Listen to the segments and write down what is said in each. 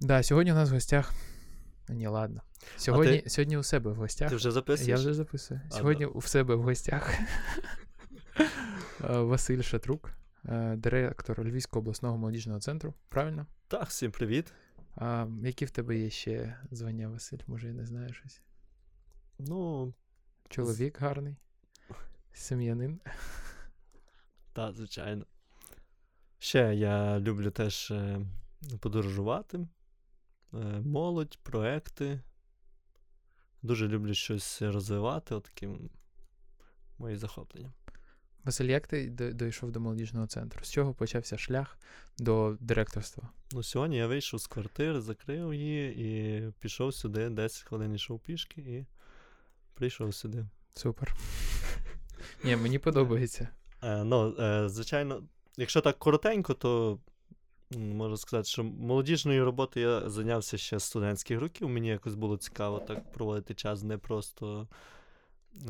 Да, сьогодні у нас в гостях. Ні, ладно. Сьогодні ти... сьогодні у себе в гостях. Ти вже записуєш? Я вже записую. А, сьогодні да. у себе в гостях Василь Шатрук, е, директор Львівського обласного молодіжного центру. Правильно? Так, всім привіт. А Які в тебе є ще звання, Василь? Може, я не знаю щось? Ну. Чоловік гарний. Сім'янин. Так, звичайно. Ще я люблю теж е, подорожувати, молодь, проекти. Дуже люблю щось розвивати, отакі мої захоплення. Василь, як ти дійшов до молодіжного центру? З чого почався шлях до директорства? Ну, сьогодні я вийшов з квартири, закрив її і пішов сюди, 10 хвилин йшов пішки і прийшов сюди. Супер. Ні, мені подобається. Е, ну, е, звичайно, якщо так коротенько, то можу сказати, що молодіжною роботою я зайнявся ще з студентських років. Мені якось було цікаво так проводити час не просто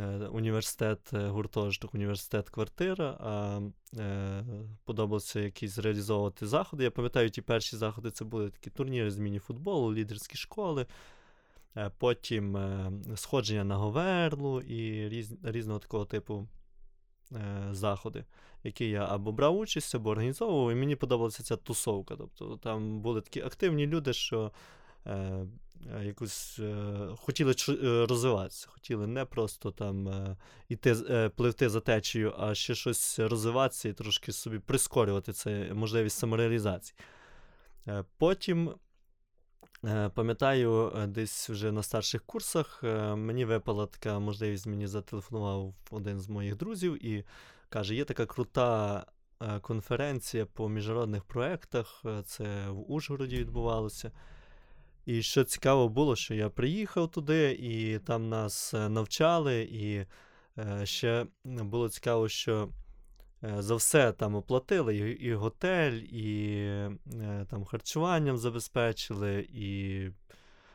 е, університет, гуртожиток, університет, квартира, а подобалося якісь реалізовувати заходи. Я пам'ятаю, ті перші заходи це були такі турніри з міні-футболу, лідерські школи. Потім сходження на Говерлу і різ, різного такого типу Е, заходи, які я або брав участь, або організовував, і мені подобалася ця тусовка. Тобто там були такі активні люди, що е, якось е, хотіли е, розвиватися, хотіли не просто там е, іти, е, пливти за течією, а ще щось розвиватися і трошки собі прискорювати це можливість самореалізації. Потім Е, пам'ятаю, е, десь вже на старших курсах е, мені випала така можливість, мені зателефонував один з моїх друзів і каже: є така крута конференція по міжнародних проєктах, це в Ужгороді відбувалося. І що цікаво було, що я приїхав туди, і там нас навчали, і ще було цікаво, що Е, за все там оплатили, і, і готель, і е, там харчуванням забезпечили, і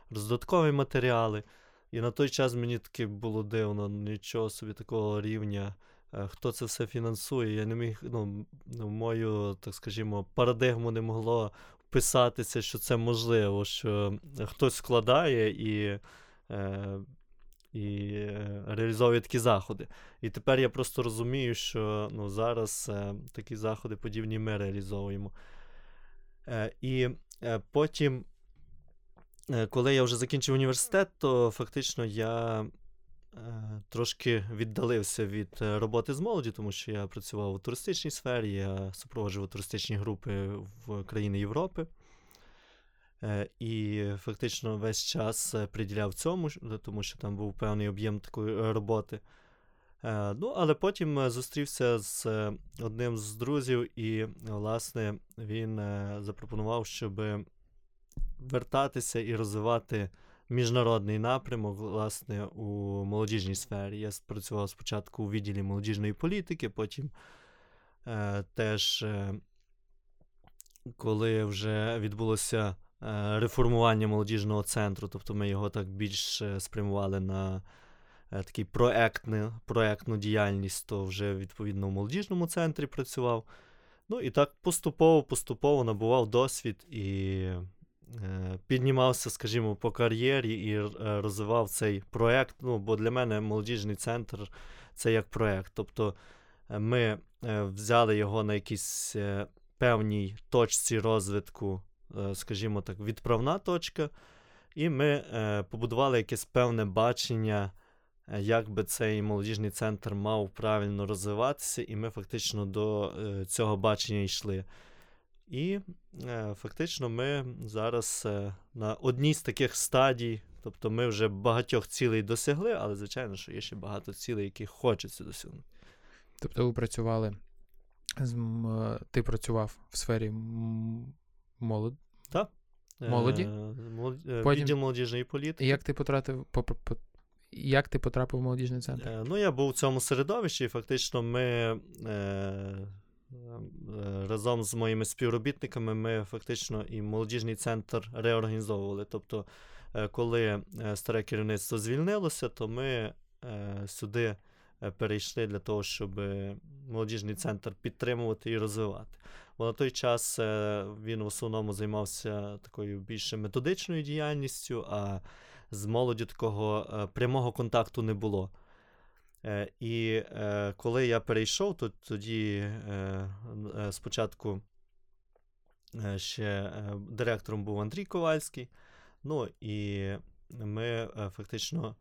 роздаткові матеріали. І на той час мені таки було дивно, нічого собі такого рівня. Е, хто це все фінансує? Я не міг, ну, в мою, так скажімо, парадигму не могло вписатися, що це можливо, що хтось складає і е, і е, реалізовує такі заходи. І тепер я просто розумію, що ну, зараз е, такі заходи подібні ми реалізовуємо. Е, І потім, коли я вже закінчив університет, то фактично я. Трошки віддалився від роботи з молоді, тому що я працював у туристичній сфері, я супроводжував туристичні групи в країни Європи. Е, і фактично весь час е, приділяв цьому, тому що там був певний об'єм такої е, роботи. Ну, Але потім зустрівся з одним з друзів, і, власне, він запропонував, щоб вертатися і розвивати міжнародний напрямок, власне, у молодіжній сфері. Я працював спочатку у відділі молодіжної політики, потім теж, коли вже відбулося. Е, реформування молодіжного центру. Тобто ми його так більш спрямували на е, такий проектну, проектну діяльність, то вже відповідно в молодіжному центрі працював. Ну і так поступово-поступово набував досвід і е, піднімався, скажімо, по кар'єрі і розвивав цей проект. Ну, бо для мене молодіжний центр це як проект. Тобто ми взяли його на якійсь певній точці розвитку Е, скажімо так, відправна точка, і ми е, побудували якесь певне бачення, е, як би цей молодіжний центр мав правильно розвиватися, і ми фактично до цього бачення йшли. І фактично ми зараз на одній з таких стадій, тобто ми вже багатьох цілей досягли, але, звичайно, що є ще багато цілей, які хочеться досягнути. Тобто ви працювали, ти працював в сфері молод... Так. Молоді? Е, Потім... Відділ молодіжної політики. Як ти потрапив по, по, як ти потрапив в молодіжний центр? Е, ну, я був у цьому середовищі, і фактично ми е, е, разом з моїми співробітниками ми фактично і молодіжний центр реорганізовували. Тобто, е, коли старе керівництво звільнилося, то ми е, сюди перейшли для того, щоб молодіжний центр підтримувати і розвивати. Бо на той час він в основному займався такою більше методичною діяльністю, а з молоді такого прямого контакту не було. І коли я перейшов, то тоді спочатку ще директором був Андрій Ковальський. Ну і ми фактично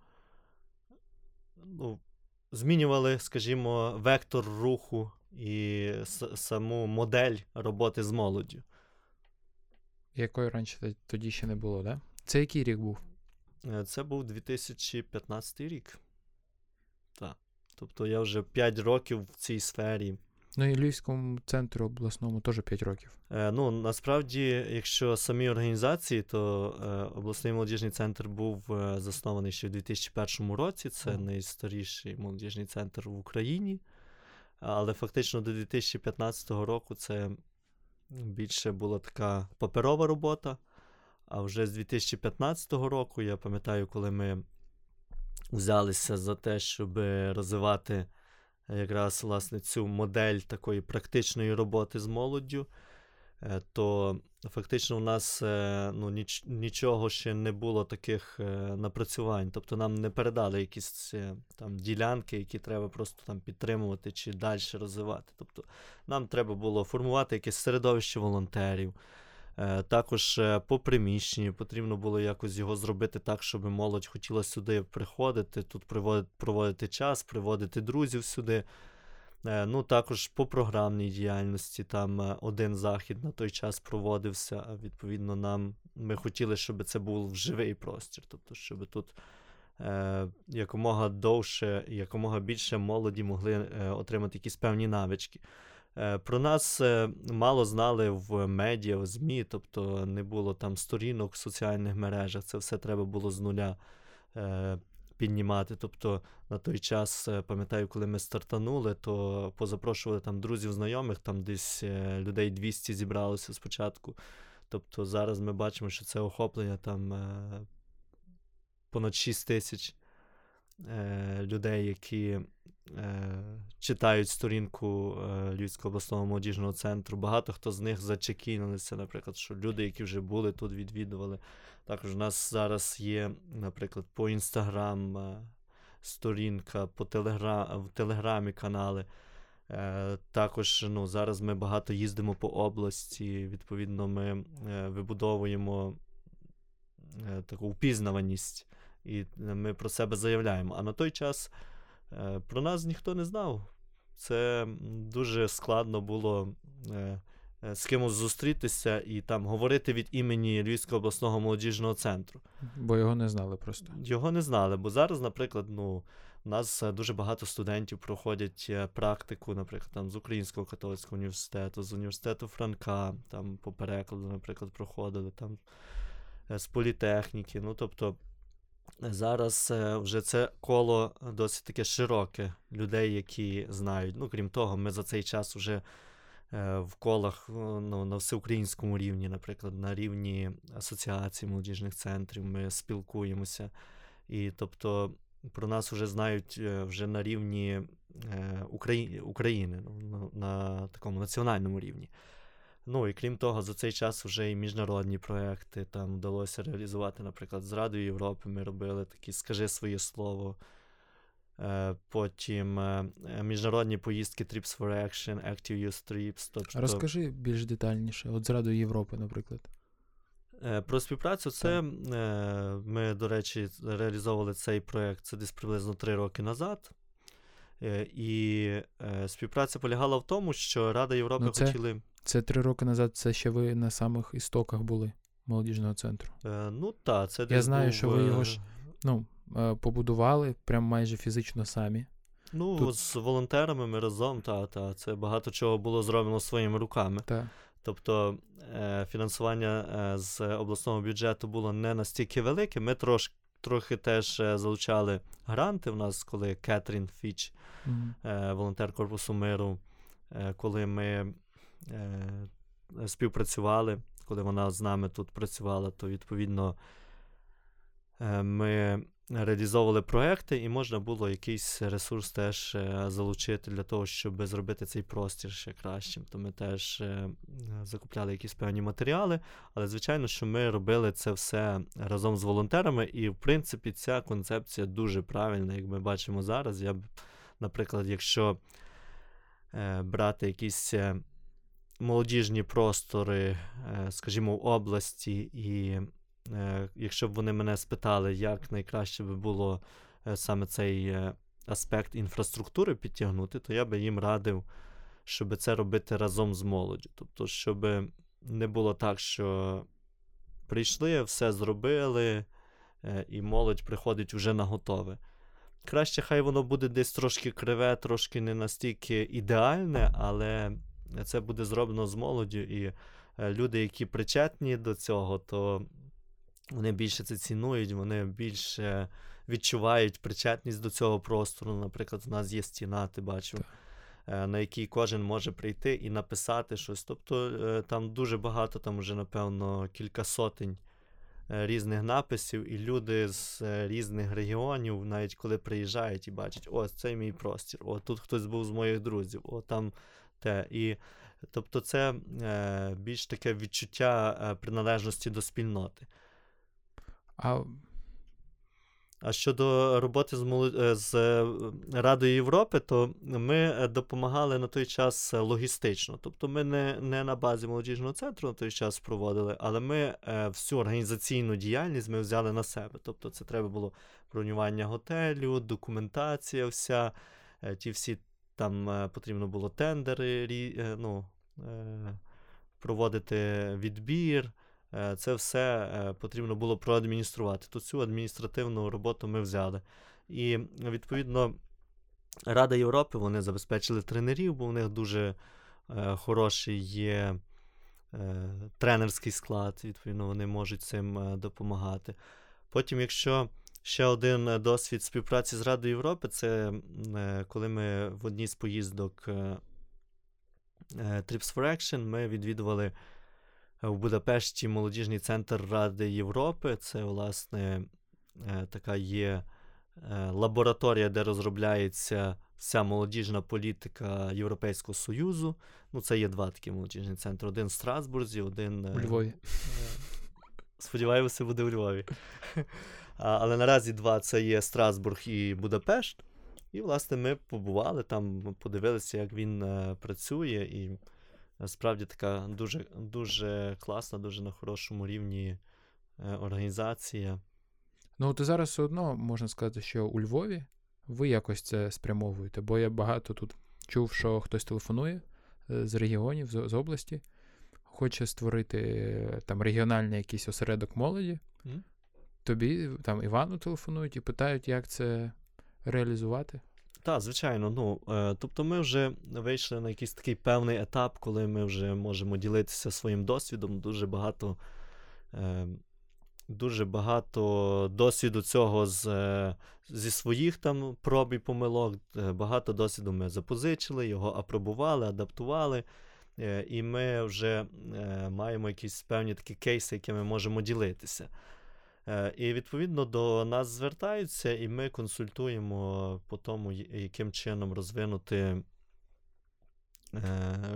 ну, змінювали, скажімо, вектор руху і саму модель роботи з молоддю. Якої раніше тоді ще не було, да? Це який рік був? Е, це був 2015 рік. Так. Тобто я вже 5 років в цій сфері. Ну і Львівському центру обласному теж 5 років. Е, Ну, насправді, якщо самі організації, то е, обласний молодіжний центр був е, заснований ще в 2001 році. Це mm. найстаріший молодіжний центр в Україні. Але фактично до 2015 року це більше була така паперова робота. А вже з 2015 року я пам'ятаю, коли ми взялися за те, щоб розвивати якраз власне цю модель такої практичної роботи з молоддю, е, то фактично у нас е, ну, ніч, нічого ще не було таких е, напрацювань. Тобто нам не передали якісь там ділянки, які треба просто там підтримувати чи далі розвивати. Тобто нам треба було формувати якесь середовище волонтерів. Також по приміщенню потрібно було якось його зробити так, щоб молодь хотіла сюди приходити, тут проводити час, приводити друзів сюди. Е, ну, Також по програмній діяльності там е, один захід на той час проводився. Відповідно, нам ми хотіли, щоб це був живий простір, тобто, щоб тут е, якомога довше, якомога більше молоді могли е, отримати якісь певні навички. Е, про нас е, мало знали в медіа, в ЗМІ, тобто не було там сторінок в соціальних мережах. Це все треба було з нуля е, піднімати. Тобто на той час, пам'ятаю, коли ми стартанули, то позапрошували там друзів, знайомих, там десь людей 200 зібралося спочатку. Тобто зараз ми бачимо, що це охоплення там понад 6 тисяч людей, які читають сторінку е, Львівського обласного молодіжного центру. Багато хто з них зачекінулися, наприклад, що люди, які вже були тут, відвідували. Також у нас зараз є, наприклад, по інстаграм е, сторінка, по телеграм, в телеграмі канали. Також ну, зараз ми багато їздимо по області, відповідно, ми вибудовуємо таку впізнаваність, і ми про себе заявляємо. А на той час. Е, про нас ніхто не знав. Це дуже складно було е, е, з кимось зустрітися і там говорити від імені Львівського обласного молодіжного центру. Бо його не знали просто. Його не знали. Бо зараз, наприклад, ну, у нас дуже багато студентів проходять практику, наприклад, там з Українського католицького університету, з університету Франка, там по перекладу, наприклад, проходили там з політехніки. Ну, тобто. Зараз е, вже це коло досить таке широке людей, які знають. Ну, крім того, ми за цей час вже е, в колах ну, на всеукраїнському рівні, наприклад, на рівні асоціації молодіжних центрів, ми спілкуємося. І тобто про нас вже знають е, вже на рівні України, ну, на такому національному рівні. Ну і крім того, за цей час вже і міжнародні проекти там вдалося реалізувати. Наприклад, з Радою Європи ми робили такі Скажи своє слово. Е, потім е, міжнародні поїздки Trips for Action, Active Youth Trips. Тобто... Розкажи більш детальніше, от з Радою Європи, наприклад. Е, про співпрацю це ми, до речі, реалізовували цей проєкт це десь приблизно три роки назад. І співпраця полягала в тому, що Рада Європи ну, це... хотіли. Це три роки назад, це ще ви на самих істоках були молодіжного центру. Е, Ну так, це Я знаю, був... що ви його ж ну, е, побудували прям майже фізично самі. Ну, Тут... з волонтерами ми разом, та, та, це багато чого було зроблено своїми руками. Так. Тобто е, фінансування е, з обласного бюджету було не настільки велике. Ми трош, трохи теж е, залучали гранти. У нас, коли Кетрін Фіч, mm-hmm. волонтер Корпусу миру, коли ми Е, співпрацювали. Коли вона з нами тут працювала, то відповідно ми реалізовували проекти, і можна було якийсь ресурс теж залучити для того, щоб зробити цей простір ще кращим. То ми теж закупляли якісь певні матеріали, але звичайно, що ми робили це все разом з волонтерами, і в принципі ця концепція дуже правильна, як ми бачимо зараз. Я б, наприклад, якщо брати якісь молодіжні простори, е, скажімо, області, і е, якщо б вони мене спитали, як найкраще би було е, саме цей аспект інфраструктури підтягнути, то я би їм радив, щоб це робити разом з молоддю. Тобто, щоб не було так, що прийшли, все зробили, і молодь приходить вже на готове. Краще, хай воно буде десь трошки криве, трошки не настільки ідеальне, але це буде зроблено з молоддю, і е, люди, які причетні до цього, то вони більше це цінують, вони більше відчувають причетність до цього простору. Наприклад, у нас є стіна, ти бачив. Е, на якій кожен може прийти і написати щось. Тобто е, там дуже багато, там вже, напевно, кілька сотень різних написів, і люди з різних регіонів, навіть коли приїжджають і бачать, о, це мій простір, о, тут хтось був з моїх друзів, о, там те. І Тобто, це е, більш таке відчуття е, приналежності до спільноти. А а щодо роботи з молод... Е, з е, Радою Європи, то ми допомагали на той час логістично. Тобто ми не не на базі молодіжного центру на той час проводили, але ми всю організаційну діяльність ми взяли на себе. Тобто, це треба було бронювання готелю, документація, вся, ті всі там е, потрібно було тендери е, ну, е, проводити відбір. Це все потрібно було проадмініструвати. То цю адміністративну роботу ми взяли. І відповідно Рада Європи вони забезпечили тренерів, бо в них дуже хороший є тренерський склад, відповідно, вони можуть цим допомагати. Потім, якщо Ще один е, досвід співпраці з Радою Європи це е, коли ми в одній з поїздок е, Trips for Action ми відвідували в Будапешті молодіжний центр Ради Європи. Це, власне, така є лабораторія, де розробляється вся молодіжна політика Європейського Союзу. Ну, це є два такі молодіжні центри: один в Страсбурзі, один у Львові. Сподіваємося, буде у Львові. Але наразі два це є Страсбург і Будапешт. І, власне, ми побували там, подивилися, як він е, працює, і справді така дуже дуже класна, дуже на хорошому рівні е, організація. Ну, то зараз все одно можна сказати, що у Львові ви якось це спрямовуєте, бо я багато тут чув, що хтось телефонує е, з регіонів, з, з області, хоче створити там регіональний якийсь осередок молоді. Mm тобі там Івану телефонують і питають, як це реалізувати? Так, звичайно. Ну, е, Тобто ми вже вийшли на якийсь такий певний етап, коли ми вже можемо ділитися своїм досвідом. Дуже багато е, дуже багато досвіду цього з, е, зі своїх там проб і помилок. Багато досвіду ми запозичили, його апробували, адаптували. І ми вже маємо якісь певні такі кейси, якими можемо ділитися. Е, і відповідно до нас звертаються, і ми консультуємо по тому, яким чином розвинути е,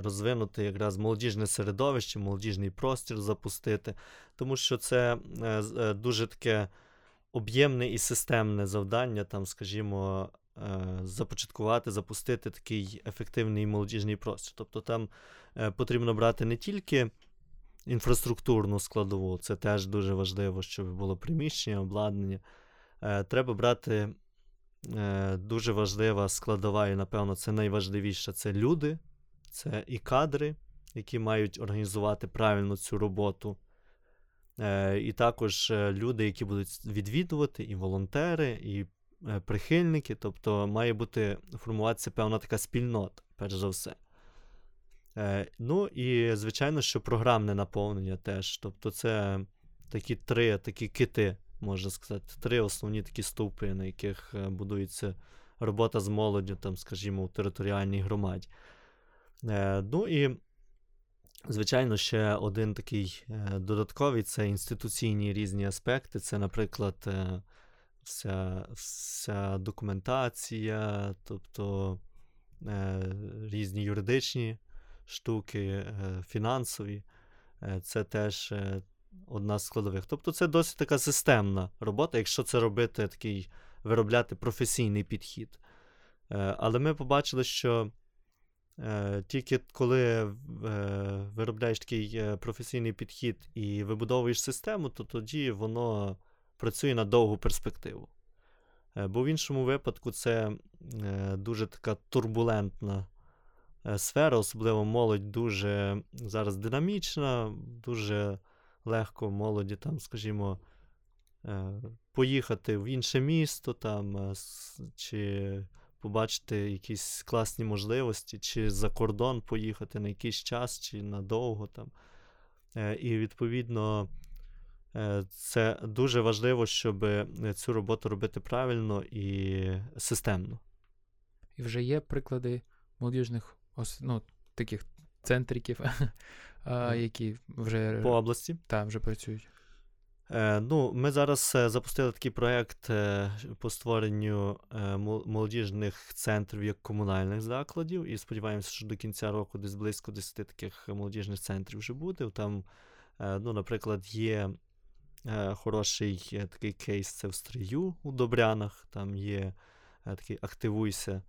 розвинути якраз молодіжне середовище, молодіжний простір запустити, тому що це е, дуже таке об'ємне і системне завдання, там, скажімо, започаткувати, запустити такий ефективний молодіжний простір. Тобто там потрібно брати не тільки інфраструктурну складову. Це теж дуже важливо, щоб було приміщення, обладнання. Е, треба брати е, дуже важлива складова, і, напевно, це найважливіше це люди, це і кадри, які мають організувати правильно цю роботу. Е, і також люди, які будуть відвідувати, і волонтери, і прихильники. Тобто має бути формуватися певна така спільнота, перш за все. Е, Ну і, звичайно, що програмне наповнення теж. Тобто, це такі три такі кити, можна сказати, три основні такі стовпи, на яких е, будується робота з молоддю, там, скажімо, у територіальній громаді. Е, Ну і Звичайно, ще один такий додатковий це інституційні різні аспекти. Це, наприклад, вся вся документація, тобто різні юридичні штуки, фінансові. Це теж одна з складових. Тобто, це досить така системна робота, якщо це робити такий виробляти професійний підхід. Але ми побачили, що. Е, тільки коли е, виробляєш такий е, професійний підхід і вибудовуєш систему, то тоді воно працює на довгу перспективу. Бо в іншому випадку це дуже така турбулентна сфера, особливо молодь дуже зараз динамічна, дуже легко молоді, там, скажімо, поїхати в інше місто там, чи побачити якісь класні можливості, чи за кордон поїхати на якийсь час, чи надовго там. Е, і відповідно. Е, це дуже важливо, щоб цю роботу робити правильно і системно. І вже є приклади молодіжних ну, таких центриків, які вже по області та, вже працюють. Е, ну, Ми зараз е, запустили такий проєкт е, по створенню молодіжних центрів як комунальних закладів, і сподіваємося, що до кінця року десь близько 10 таких молодіжних центрів вже буде. Там, ну, наприклад, є хороший такий кейс це в Стрию у Добрянах, там є такий Активуйся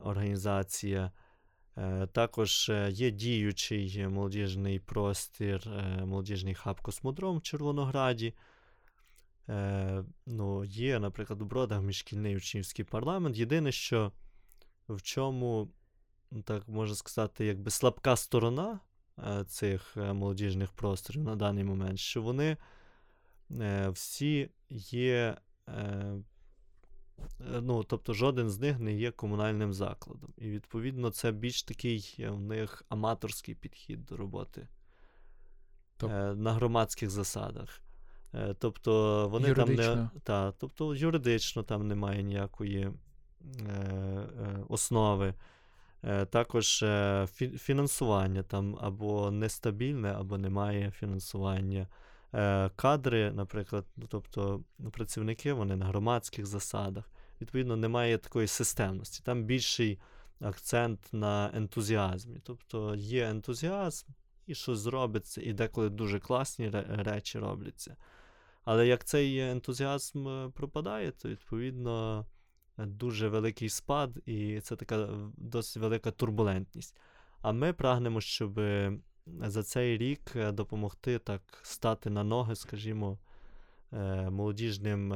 організація. Е, також е, є діючий молодіжний простір, е, молодіжний хаб Космодром в Червонограді. Ну, Є, наприклад, у Бродах міжшкільний учнівський парламент. Єдине, що в чому, так можна сказати, якби слабка сторона цих молодіжних просторів на даний момент, що вони всі є Е, ну, тобто жоден з них не є комунальним закладом. І, відповідно, це більш такий у них аматорський підхід до роботи Топ. Е, на громадських засадах. Е, тобто вони юридично. там не. Та, тобто юридично там немає ніякої основи. Також фінансування там або нестабільне, або немає фінансування. Кадри, наприклад, ну, тобто працівники вони на громадських засадах відповідно, немає такої системності. Там більший акцент на ентузіазмі. Тобто є ентузіазм, і щось зробиться, і деколи дуже класні речі робляться. Але як цей ентузіазм е, пропадає, то відповідно дуже великий спад, і це така досить велика турбулентність. А ми прагнемо, щоб за цей рік е, допомогти так стати на ноги, скажімо, е, молодіжним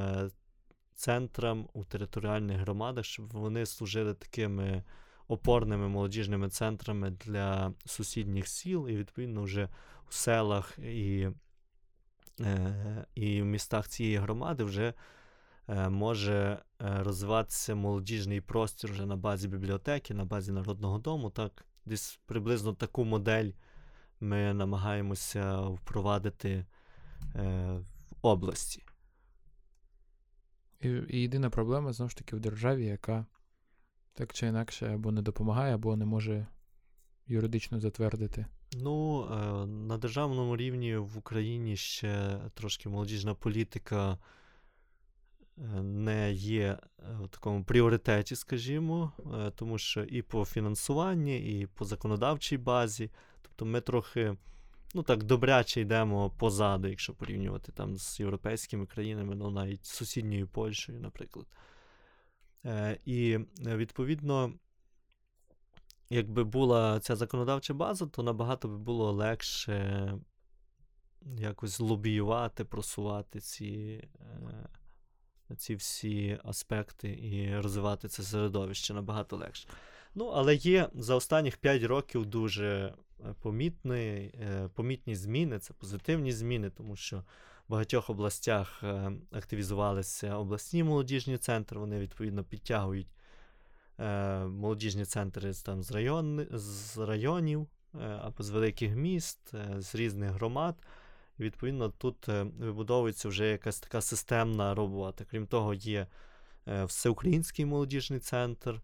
центрам у територіальних громадах, щоб вони служили такими опорними молодіжними центрами для сусідніх сіл, і, відповідно, вже у селах і е, і в містах цієї громади вже е, може е, розвиватися молодіжний простір вже на базі бібліотеки, на базі народного дому. Так, Десь приблизно таку модель ми намагаємося впровадити в області. І, єдина проблема знову ж таки в державі, яка так чи інакше або не допомагає, або не може юридично затвердити. Ну, е, на державному рівні в Україні ще трошки молодіжна політика е, не є е, в такому пріоритеті, скажімо, тому що і по фінансуванні, і по законодавчій базі, тобто ми трохи ну так добряче йдемо позаду, якщо порівнювати там з європейськими країнами, ну навіть з сусідньою Польщею, наприклад. Е, І відповідно, якби була ця законодавча база, то набагато би було легше якось лобіювати, просувати ці. Е, ці всі аспекти і розвивати це середовище набагато легше. Ну, але є за останніх 5 років дуже Е, помітні, е, помітні зміни, це позитивні зміни, тому що в багатьох областях е, активізувалися обласні молодіжні центри, вони відповідно підтягують молодіжні центри там, з, район, з районів або з великих міст, з різних громад. І відповідно тут вибудовується вже якась така системна робота. Крім того, є всеукраїнський молодіжний центр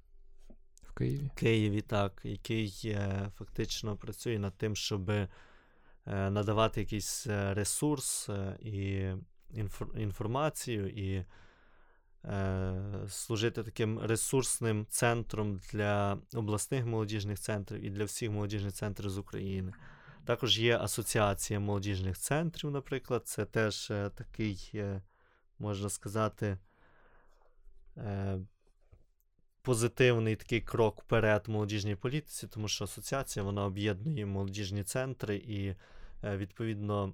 Києві. Києві, так, який е, фактично працює над тим, щоб е, надавати якийсь е, ресурс і інфор- інформацію, і служити таким ресурсним центром для обласних молодіжних центрів і для всіх молодіжних центрів з України. Також є асоціація молодіжних центрів, наприклад, це теж такий, можна сказати, позитивний такий крок вперед молодіжній політиці, тому що асоціація вона об'єднує молодіжні центри і, е, відповідно,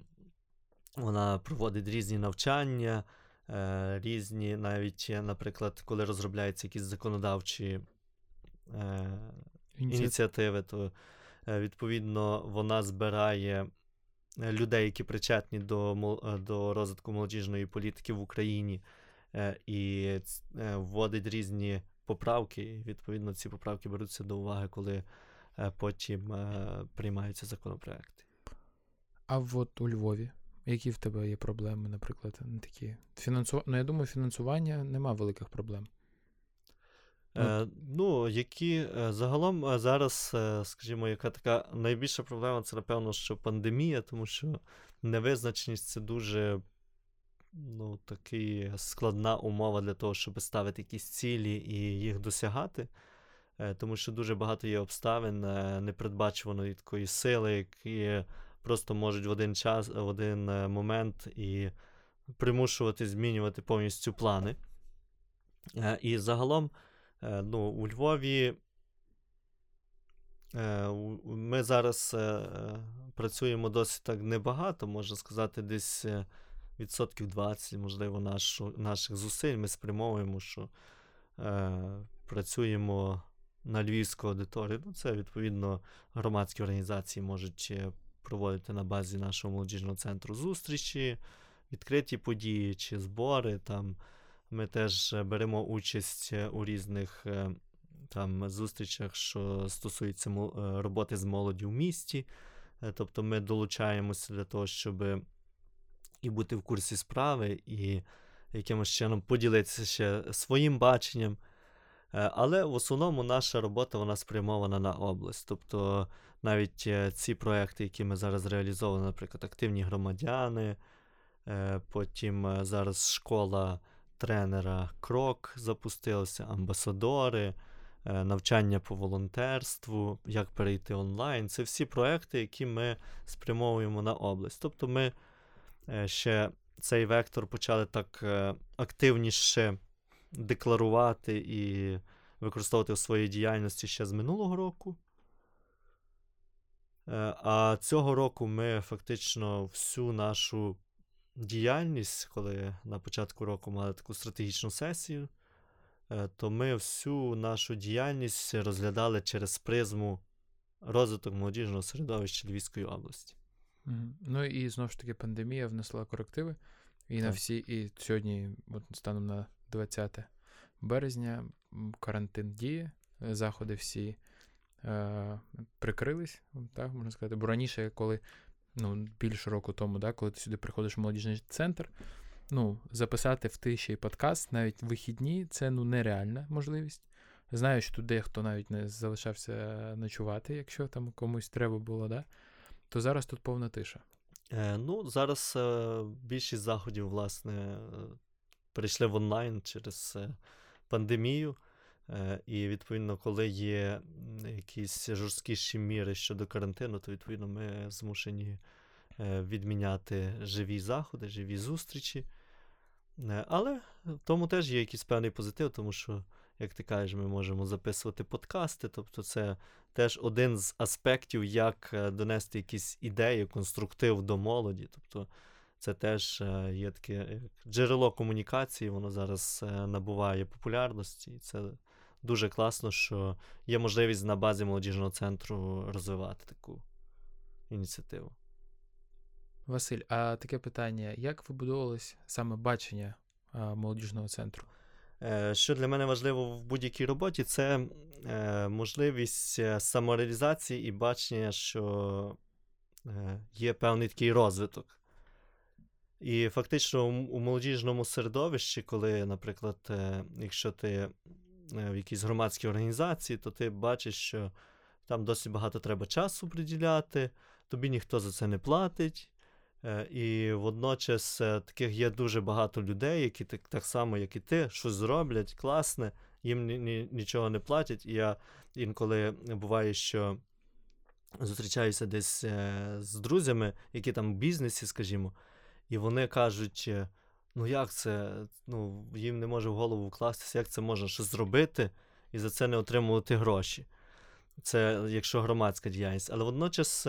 вона проводить різні навчання, е, різні, навіть, е, наприклад, коли розробляються якісь законодавчі ініціативи, то відповідно вона збирає людей, які причетні до, до розвитку молодіжної політики в Україні, і вводить різні поправки. І, відповідно, ці поправки беруться до уваги, коли е, потім е, приймаються законопроекти. А от у Львові, які в тебе є проблеми, наприклад, такі фінансу... Ну, я думаю, фінансування нема великих проблем. Е, ну, які е, загалом зараз, скажімо, яка така найбільша проблема, це напевно, що пандемія, тому що невизначеність це дуже ну, таки складна умова для того, щоб ставити якісь цілі і їх досягати. Е, Тому що дуже багато є обставин е, непередбачуваної такої сили, які просто можуть в один час, в один е, момент і примушувати змінювати повністю плани. І загалом, ну, у Львові ми зараз працюємо досить так небагато, можна сказати, десь відсотків 20, можливо, нашу, наших зусиль ми спрямовуємо, що е, працюємо на львівську аудиторію. Ну, це, відповідно, громадські організації можуть проводити на базі нашого молодіжного центру зустрічі, відкриті події чи збори. Там ми теж беремо участь у різних е, там зустрічах, що стосуються е, роботи з молоддю в місті. Е, Тобто ми долучаємося для того, щоб і бути в курсі справи, і якимось чином поділитися ще своїм баченням. Е, Але в основному наша робота вона спрямована на область. Тобто навіть е, ці проекти, які ми зараз реалізовуємо, наприклад, активні громадяни, е, потім зараз школа тренера Крок запустилася, амбасадори, навчання по волонтерству, як перейти онлайн. Це всі проекти, які ми спрямовуємо на область. Тобто ми ще цей вектор почали так е, активніше декларувати і використовувати у своїй діяльності ще з минулого року. Е, А цього року ми фактично всю нашу діяльність, коли на початку року мали таку стратегічну сесію, е, то ми всю нашу діяльність розглядали через призму розвиток молодіжного середовища Львівської області. Ну і знову ж таки, пандемія внесла корективи. І на всі, і сьогодні, от станом на 20 березня, карантин діє, е, заходи всі е, прикрились, так можна сказати. Бо раніше, коли ну, більше року тому, да, коли ти сюди приходиш в молодіжний центр, ну, записати в тиші подкаст, навіть вихідні, це ну, нереальна можливість. Знаю, що тут дехто навіть не залишався ночувати, якщо там комусь треба було, да? То зараз тут повна тиша. Е, ну, зараз е, більшість заходів, власне, е, перейшли в онлайн через е, пандемію. Е, і, відповідно, коли є якісь жорсткіші міри щодо карантину, то відповідно ми змушені відміняти живі заходи, живі зустрічі. Але в тому теж є якийсь певний позитив, тому що, як ти кажеш, ми можемо записувати подкасти. Тобто, це теж один з аспектів, як е, донести якісь ідеї, конструктив до молоді. Тобто, це теж е, є таке джерело комунікації, воно зараз е, набуває популярності. І це дуже класно, що є можливість на базі молодіжного центру розвивати таку ініціативу. Василь, а таке питання: як вибудовувалось саме бачення молодіжного центру? Е, Що для мене важливо в будь-якій роботі, це е, можливість е, самореалізації і бачення, що є певний такий розвиток. І фактично у, молодіжному середовищі, коли, наприклад, якщо ти в якійсь громадській організації, то ти бачиш, що там досить багато треба часу приділяти, тобі ніхто за це не платить. Е, і водночас е, таких є дуже багато людей, які так так само, як і ти, щось зроблять, класне, їм ні, ні, нічого не платять. І я інколи буває, що зустрічаюся десь е, з друзями, які там в бізнесі, скажімо, і вони кажуть: ну як це? Ну, їм не може в голову вкластися, як це можна щось зробити і за це не отримувати гроші. Це якщо громадська діяльність. Але водночас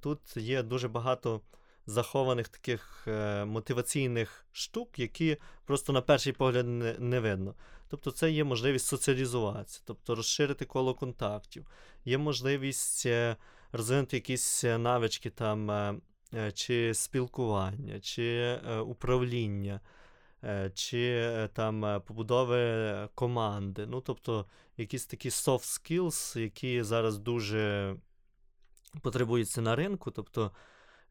тут є дуже багато захованих таких е, мотиваційних штук, які просто на перший погляд не, не видно. Тобто, це є можливість соціалізуватися, тобто розширити коло контактів, є можливість е, розвинути якісь е, навички там, чи спілкування, чи управління, чи там побудови команди. Ну, тобто, якісь такі soft skills, які зараз дуже потребуються на ринку. тобто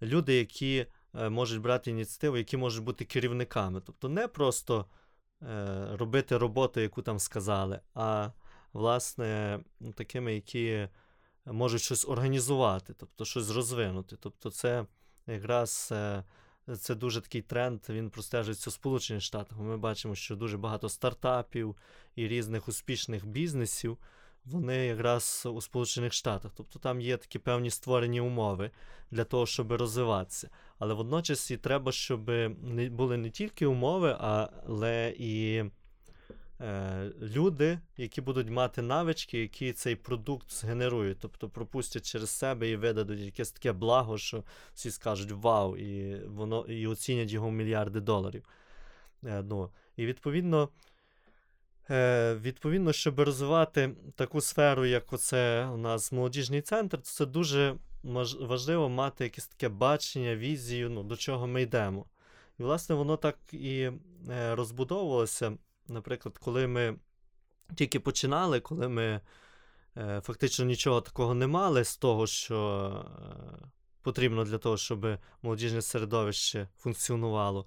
люди, які е, можуть брати ініціативу, які можуть бути керівниками. Тобто не просто е, робити роботу, яку там сказали, а власне такими, які можуть щось організувати, тобто щось розвинути. Тобто, це якраз. Е, це дуже такий тренд, він простежується у Сполучених Штатах. Ми бачимо, що дуже багато стартапів і різних успішних бізнесів вони якраз у Сполучених Штатах. Тобто там є такі певні створені умови для того, щоб розвиватися. Але водночас і треба, щоб були не тільки умови, але і е, люди, які будуть мати навички, які цей продукт згенерують, тобто пропустять через себе і видадуть якесь таке благо, що всі скажуть вау, і воно і оцінять його в мільярди доларів. Е, ну, І відповідно. Е, Відповідно, щоб розвивати таку сферу, як оце у нас молодіжний центр, це дуже важливо мати якесь таке бачення, візію, ну, до чого ми йдемо. І, власне, воно так і е, розбудовувалося. Наприклад, коли ми тільки починали, коли ми е, фактично нічого такого не мали з того, що е, потрібно для того, щоб молодіжне середовище функціонувало,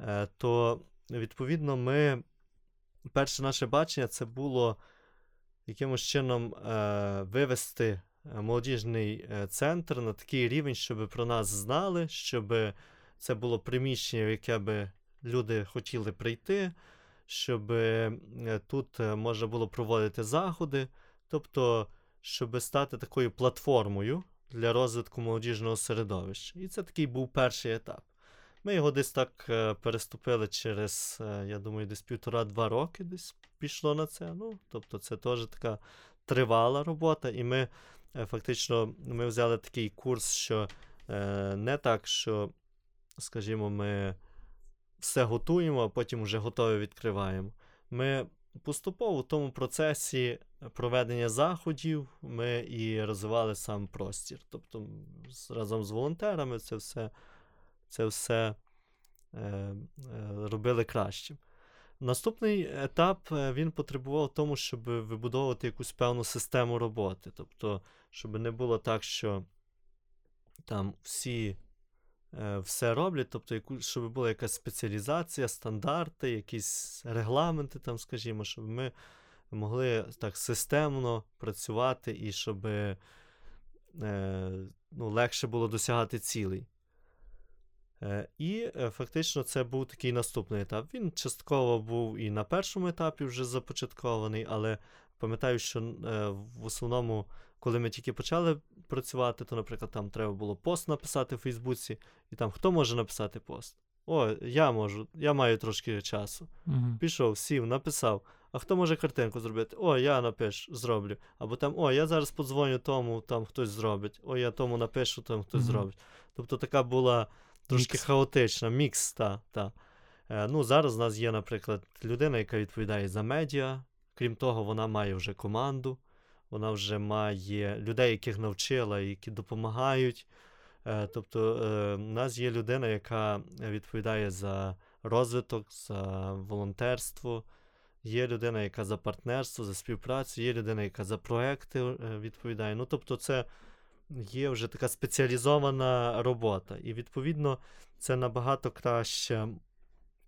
е, то відповідно ми перше наше бачення це було якимось чином е, вивести е, молодіжний е, центр на такий рівень, щоб про нас знали, щоб це було приміщення, в яке би люди хотіли прийти, щоб е, тут можна було проводити заходи, тобто, щоб стати такою платформою для розвитку молодіжного середовища. І це такий був перший етап. Ми його десь так е, переступили через, е, я думаю, десь півтора-два роки десь пішло на це. Ну, Тобто, це теж така тривала робота, і ми е, фактично ми взяли такий курс, що не так, що, скажімо, ми все готуємо, а потім вже готове відкриваємо. Ми поступово в тому процесі проведення заходів ми і розвивали сам простір. Тобто, разом з волонтерами це все це все е, е, робили кращим. Наступний етап е, він потребував тому, щоб вибудовувати якусь певну систему роботи. Тобто, щоб не було так, що там всі все роблять, тобто, яку, щоб була якась спеціалізація, стандарти, якісь регламенти, там, скажімо, щоб ми могли так системно працювати і щоб ну, легше було досягати цілей. Е, і е, фактично це був такий наступний етап. Він частково був і на першому етапі вже започаткований, але пам'ятаю, що е, в основному, коли ми тільки почали працювати, то, наприклад, там треба було пост написати в Фейсбуці, і там хто може написати пост? О, я можу, я маю трошки часу. uh Пішов, сів, написав. А хто може картинку зробити? О, я напишу, зроблю. Або там, о, я зараз подзвоню тому, там хтось зробить. О, я тому напишу, там хтось uh зробить. Тобто така була трошки мікс. хаотична, мікс, та, та. Е, ну, Зараз у нас є, наприклад, людина, яка відповідає за медіа. Крім того, вона має вже команду, вона вже має людей, яких навчила, які допомагають. Е, тобто, е, у нас є людина, яка відповідає за розвиток, за волонтерство. Є людина, яка за партнерство, за співпрацю, є людина, яка за проекти відповідає. Ну, тобто, це є вже така спеціалізована робота. І, відповідно, це набагато краща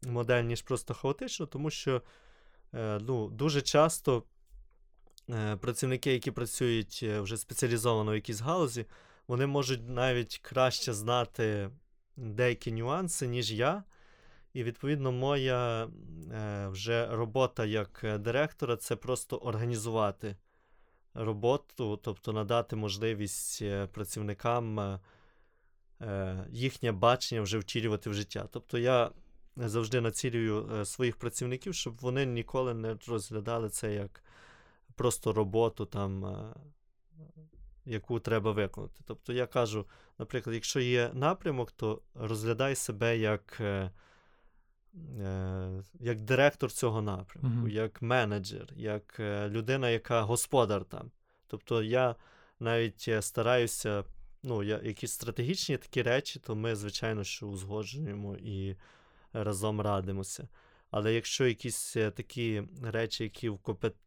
модель, ніж просто хаотично, тому що е, ну, дуже часто е, працівники, які працюють е, вже спеціалізовано в якійсь галузі, вони можуть навіть краще знати деякі нюанси, ніж я. І, відповідно, моя вже робота як директора це просто організувати роботу, тобто надати можливість е, працівникам е, е, їхнє бачення вже втілювати в життя. Тобто я завжди націлюю своїх працівників, щоб вони ніколи не розглядали це як просто роботу, там, яку треба виконати. Тобто я кажу, наприклад, якщо є напрямок, то розглядай себе як. Як директор цього напрямку, uh-huh. як менеджер, як людина, яка господар там. Тобто я навіть е, стараюся, ну, я, якісь стратегічні такі речі, то ми, звичайно, що узгоджуємо і разом радимося. Але якщо якісь е, такі речі, які в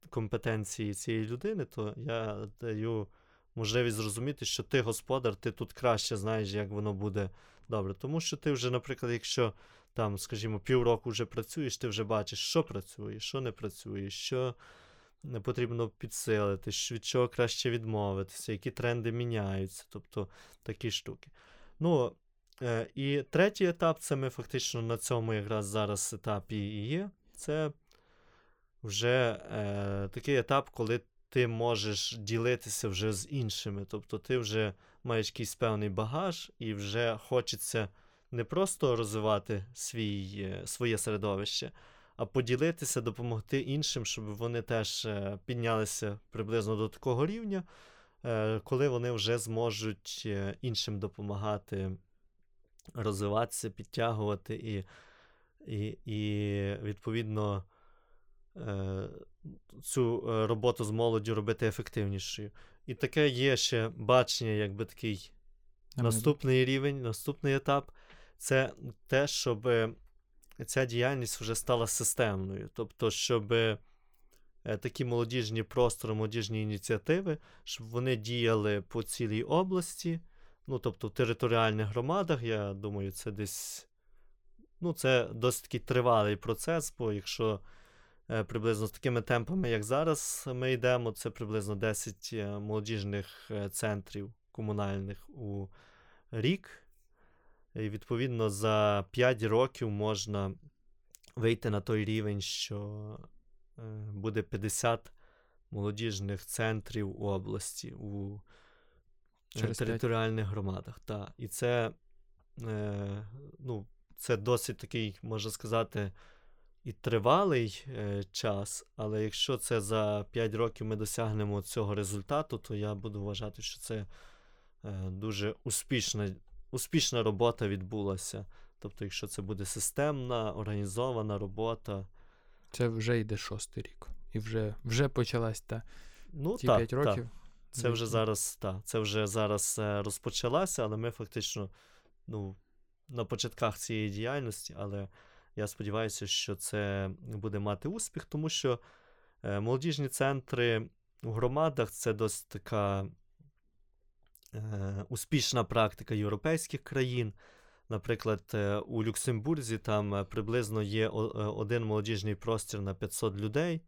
компетенції цієї людини, то я даю можливість зрозуміти, що ти господар, ти тут краще знаєш, як воно буде добре. Тому що ти вже, наприклад, якщо там, скажімо, півроку вже працюєш, ти вже бачиш, що працює, що не працює, що не потрібно підсилити, від чого краще відмовитися, які тренди міняються, тобто такі штуки. Ну, е, І третій етап це ми фактично на цьому якраз зараз етапі і є. Це вже е, такий етап, коли ти можеш ділитися вже з іншими. Тобто ти вже маєш якийсь певний багаж, і вже хочеться не просто розвивати свій, е, своє середовище а поділитися, допомогти іншим, щоб вони теж е, піднялися приблизно до такого рівня, е, коли вони вже зможуть іншим допомагати розвиватися, підтягувати і, і, і відповідно. Цю роботу з молоддю робити ефективнішою. І таке є ще бачення, якби такий наступний рівень, наступний етап це те, щоб ця діяльність вже стала системною. Тобто, щоб е, такі молодіжні простори, молодіжні ініціативи, щоб вони діяли по цілій області, ну, тобто в територіальних громадах, я думаю, це десь ну, це досить такий тривалий процес, бо якщо е, приблизно з такими темпами, як зараз ми йдемо, це приблизно 10 е, молодіжних центрів комунальних у рік. І відповідно за 5 років можна вийти на той рівень, що е, буде 50 молодіжних центрів у області у е, Через територіальних 5. громадах. Та. І це е, ну, це досить такий, можна сказати, і тривалий е, час, але якщо це за 5 років ми досягнемо цього результату, то я буду вважати, що це е, дуже успішна успішна робота відбулася. Тобто, якщо це буде системна, організована робота. Це вже йде шостий рік. І вже вже почалась та ну, ті та, 5 років. Та. Це вже зараз та, це вже зараз е, розпочалося, але ми фактично ну, на початках цієї діяльності, але я сподіваюся, що це буде мати успіх, тому що е, молодіжні центри у громадах це досить така Е, успішна практика європейських країн. Наприклад, е, у Люксембурзі там е, приблизно є один молодіжний простір на 500 людей,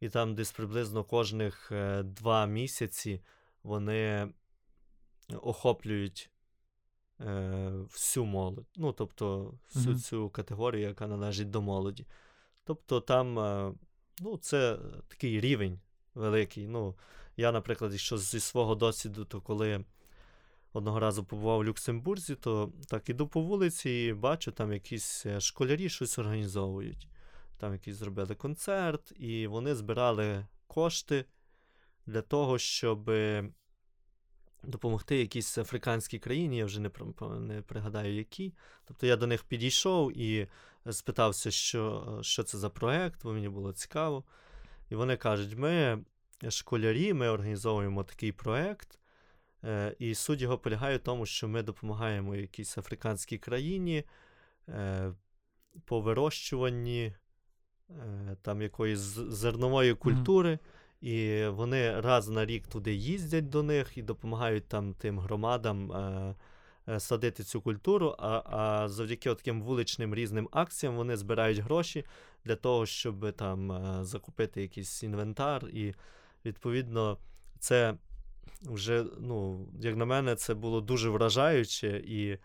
і там десь приблизно кожних два місяці вони охоплюють всю молодь, ну, тобто всю mm-hmm. цю категорію, яка належить до молоді. Тобто там ну, це такий рівень великий. Ну, Я, наприклад, якщо зі свого досвіду, то коли одного разу побував в Люксембурзі, то так іду по вулиці і бачу, там якісь е, школярі щось організовують. Там якийсь зробили концерт, і вони збирали кошти для того, щоб допомогти якійсь африканській країні, я вже не не пригадаю, які. Тобто я до них підійшов і спитався, що що це за проект, бо мені було цікаво. І вони кажуть: ми школярі, ми організовуємо такий проект. Е, і суть його полягає в тому, що ми допомагаємо якійсь африканській країні е, по вирощуванні е, там якоїсь зернової культури. І вони раз на рік туди їздять до них і допомагають там тим громадам е, садити цю культуру, а а завдяки таким вуличним різним акціям вони збирають гроші для того, щоб там е, закупити якийсь інвентар. І відповідно це вже, ну, як на мене, це було дуже вражаюче і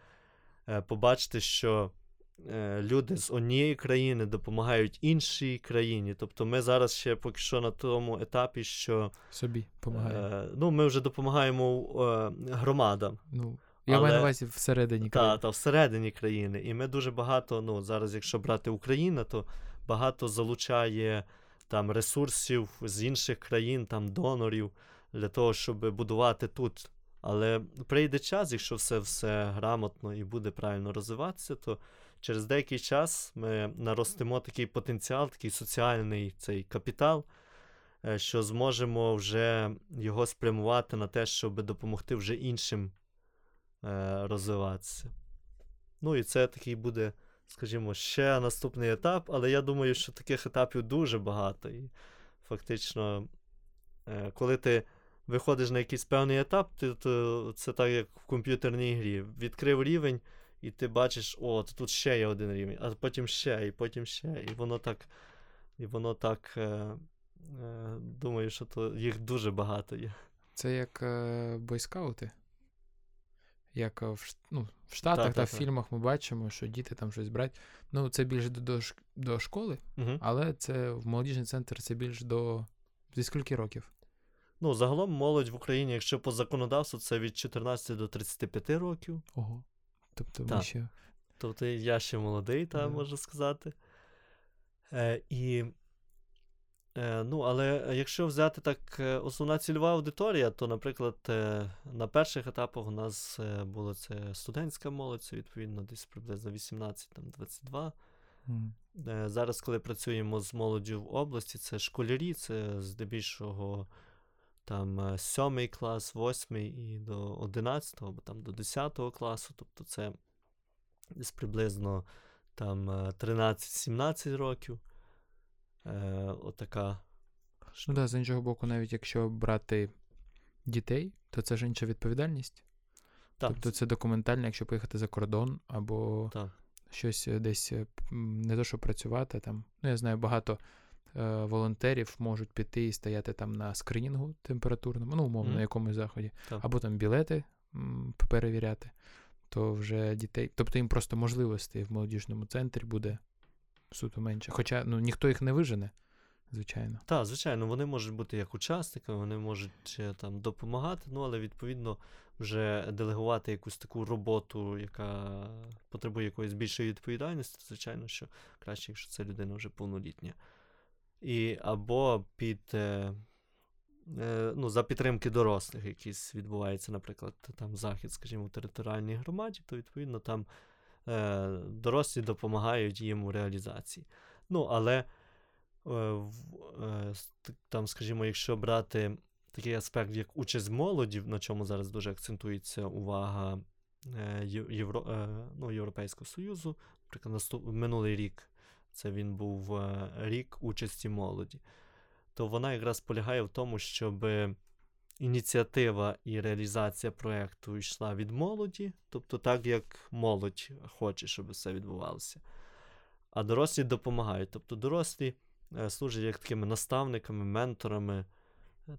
е, побачити, що. Е, люди з однієї країни допомагають іншій країні. Тобто ми зараз ще поки що на тому етапі, що собі допомагаємо. Е, ну, ми вже допомагаємо е, громадам. Ну, я маю на увазі всередині країни. Так, та, всередині країни. І ми дуже багато, ну, зараз, якщо брати Україну, то багато залучає там ресурсів з інших країн, там донорів, для того, щоб будувати тут. Але прийде час, якщо все все грамотно і буде правильно розвиватися, то через деякий час ми наростимо такий потенціал, такий соціальний цей капітал, е, що зможемо вже його спрямувати на те, щоб допомогти вже іншим е, розвиватися. Ну і це такий буде, скажімо, ще наступний етап, але я думаю, що таких етапів дуже багато. І фактично, е, коли ти виходиш на якийсь певний етап, ти, то це так, як в комп'ютерній грі. Відкрив рівень і ти бачиш, о, тут ще є один рівень, а потім ще, і потім ще. І воно так. І воно так. Е, е, Думаю, що то їх дуже багато є. Це як бойскаути. Як в ну, в Штатах та, та, в фільмах ми бачимо, що діти там щось брать. Ну, це більше до до, до школи, угу. але це в молодіжний центр це більш до зі скільки років? Ну, загалом молодь в Україні, якщо по законодавству, це від 14 до 35 років. Ого. Тобто ми ще... Тобто я ще молодий, та, можу сказати. Е, І, е, ну, Але якщо взяти так е, основна цільова аудиторія, то, наприклад, е, на перших етапах у нас е, було це студентська молодь, це відповідно десь приблизно 18-22. Mm. Зараз, коли працюємо з молоддю в області, це школярі, це здебільшого там сьомий клас, восьмий і до 11 або там до 10 класу. Тобто це десь приблизно там 13-17 років. Е, Отака. Ну так, з іншого боку, навіть якщо брати дітей, то це ж інша відповідальність. Так. Тобто це документально, якщо поїхати за кордон, або так. щось десь не то, що працювати там. Ну, я знаю, багато Е, волонтерів можуть піти і стояти там на скринінгу температурному, ну, умовно, mm. на якомусь заході, так. або там білети м, перевіряти, то вже дітей. Тобто їм просто можливостей в молодіжному центрі буде суто менше. Хоча ну, ніхто їх не вижене. Звичайно. Так, звичайно, вони можуть бути як учасниками, вони можуть там допомагати, ну але відповідно вже делегувати якусь таку роботу, яка потребує якоїсь більшої відповідальності, звичайно, що краще, якщо це людина вже повнолітня і або під е, е, ну, за підтримки дорослих, якісь відбувається, наприклад, там захід, скажімо, в територіальній громаді, то відповідно там е, дорослі допомагають їм у реалізації. Ну, але е, е, там, скажімо, якщо брати такий аспект, як участь молоді, на чому зараз дуже акцентується увага Євро, ну, Європейського Союзу, наприклад, наступ, минулий рік це він був рік участі молоді, то вона якраз полягає в тому, щоб ініціатива і реалізація проєкту йшла від молоді, тобто так, як молодь хоче, щоб все відбувалося. А дорослі допомагають. Тобто дорослі е, служать як такими наставниками, менторами,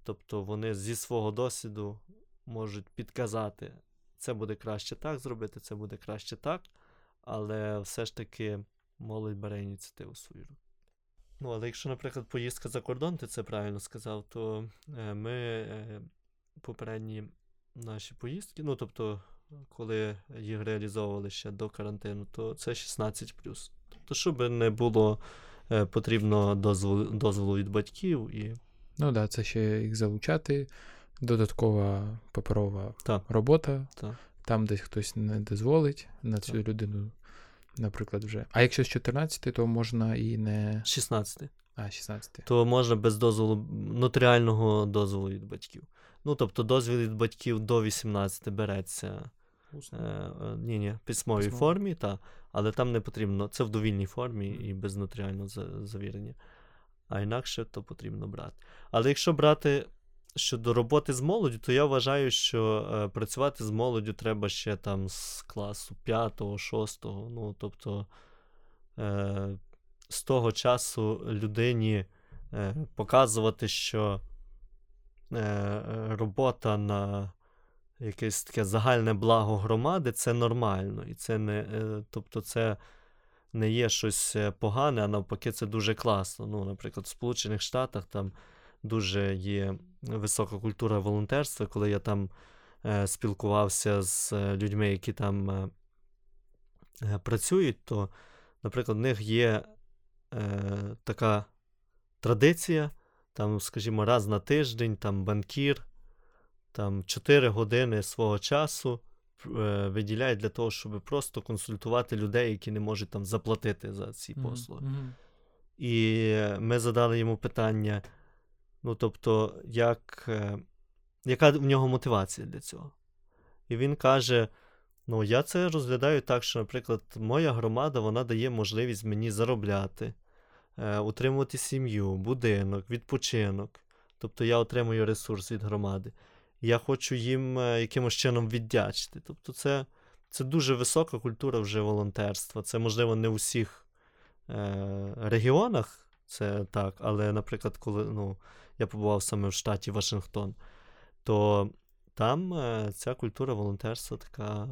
тобто вони зі свого досвіду можуть підказати, це буде краще так зробити, це буде краще так, але все ж таки молодь бере ініціативу свою. Ну, але якщо, наприклад, поїздка за кордон, ти це правильно сказав, то е, ми е, попередні наші поїздки, ну тобто, коли їх реалізовували ще до карантину, то це 16. Тобто, щоб не було е, потрібно дозволу, дозволу від батьків і. Ну так, да, це ще їх залучати, додаткова паперова так. робота. Так. Там, десь хтось не дозволить на цю так. людину наприклад, вже. А якщо з 14, то можна і не. 16. А, 16. То можна без дозволу нотаріального дозволу від батьків. Ну, тобто, дозвіл від батьків до 18 береться. Е, е, ні, ні, письмовій Письмові. формі, та, але там не потрібно. Це в довільній формі і без нотаріального завірення. А інакше то потрібно брати. Але якщо брати щодо роботи з молоддю, то я вважаю, що е, працювати з молоддю треба ще там з класу 5, 6. Ну, тобто е, з того часу людині е, показувати, що е, робота на якесь таке загальне благо громади це нормально. І це не, е, тобто це не є щось е, погане, а навпаки, це дуже класно. Ну, Наприклад, в Сполучених Штатах там дуже є висока культура волонтерства, коли я там е, спілкувався з е, людьми, які там е, працюють, то, наприклад, в них є е, така традиція, там, скажімо, раз на тиждень, там банкір, там 4 години свого часу. Виділяють для того, щоб просто консультувати людей, які не можуть там заплатити за ці послуги. Mm-hmm. І ми задали йому питання: ну, тобто, як, е, яка в нього мотивація для цього? І він каже: ну, я це розглядаю так, що, наприклад, моя громада вона дає можливість мені заробляти, е, утримувати сім'ю, будинок, відпочинок. Тобто я отримую ресурс від громади я хочу їм е, якимось чином віддячити. Тобто, це це дуже висока культура вже волонтерства. Це, можливо, не у всіх е, регіонах, це так, але, наприклад, коли ну, я побував саме в штаті Вашингтон, то там е, ця культура волонтерства така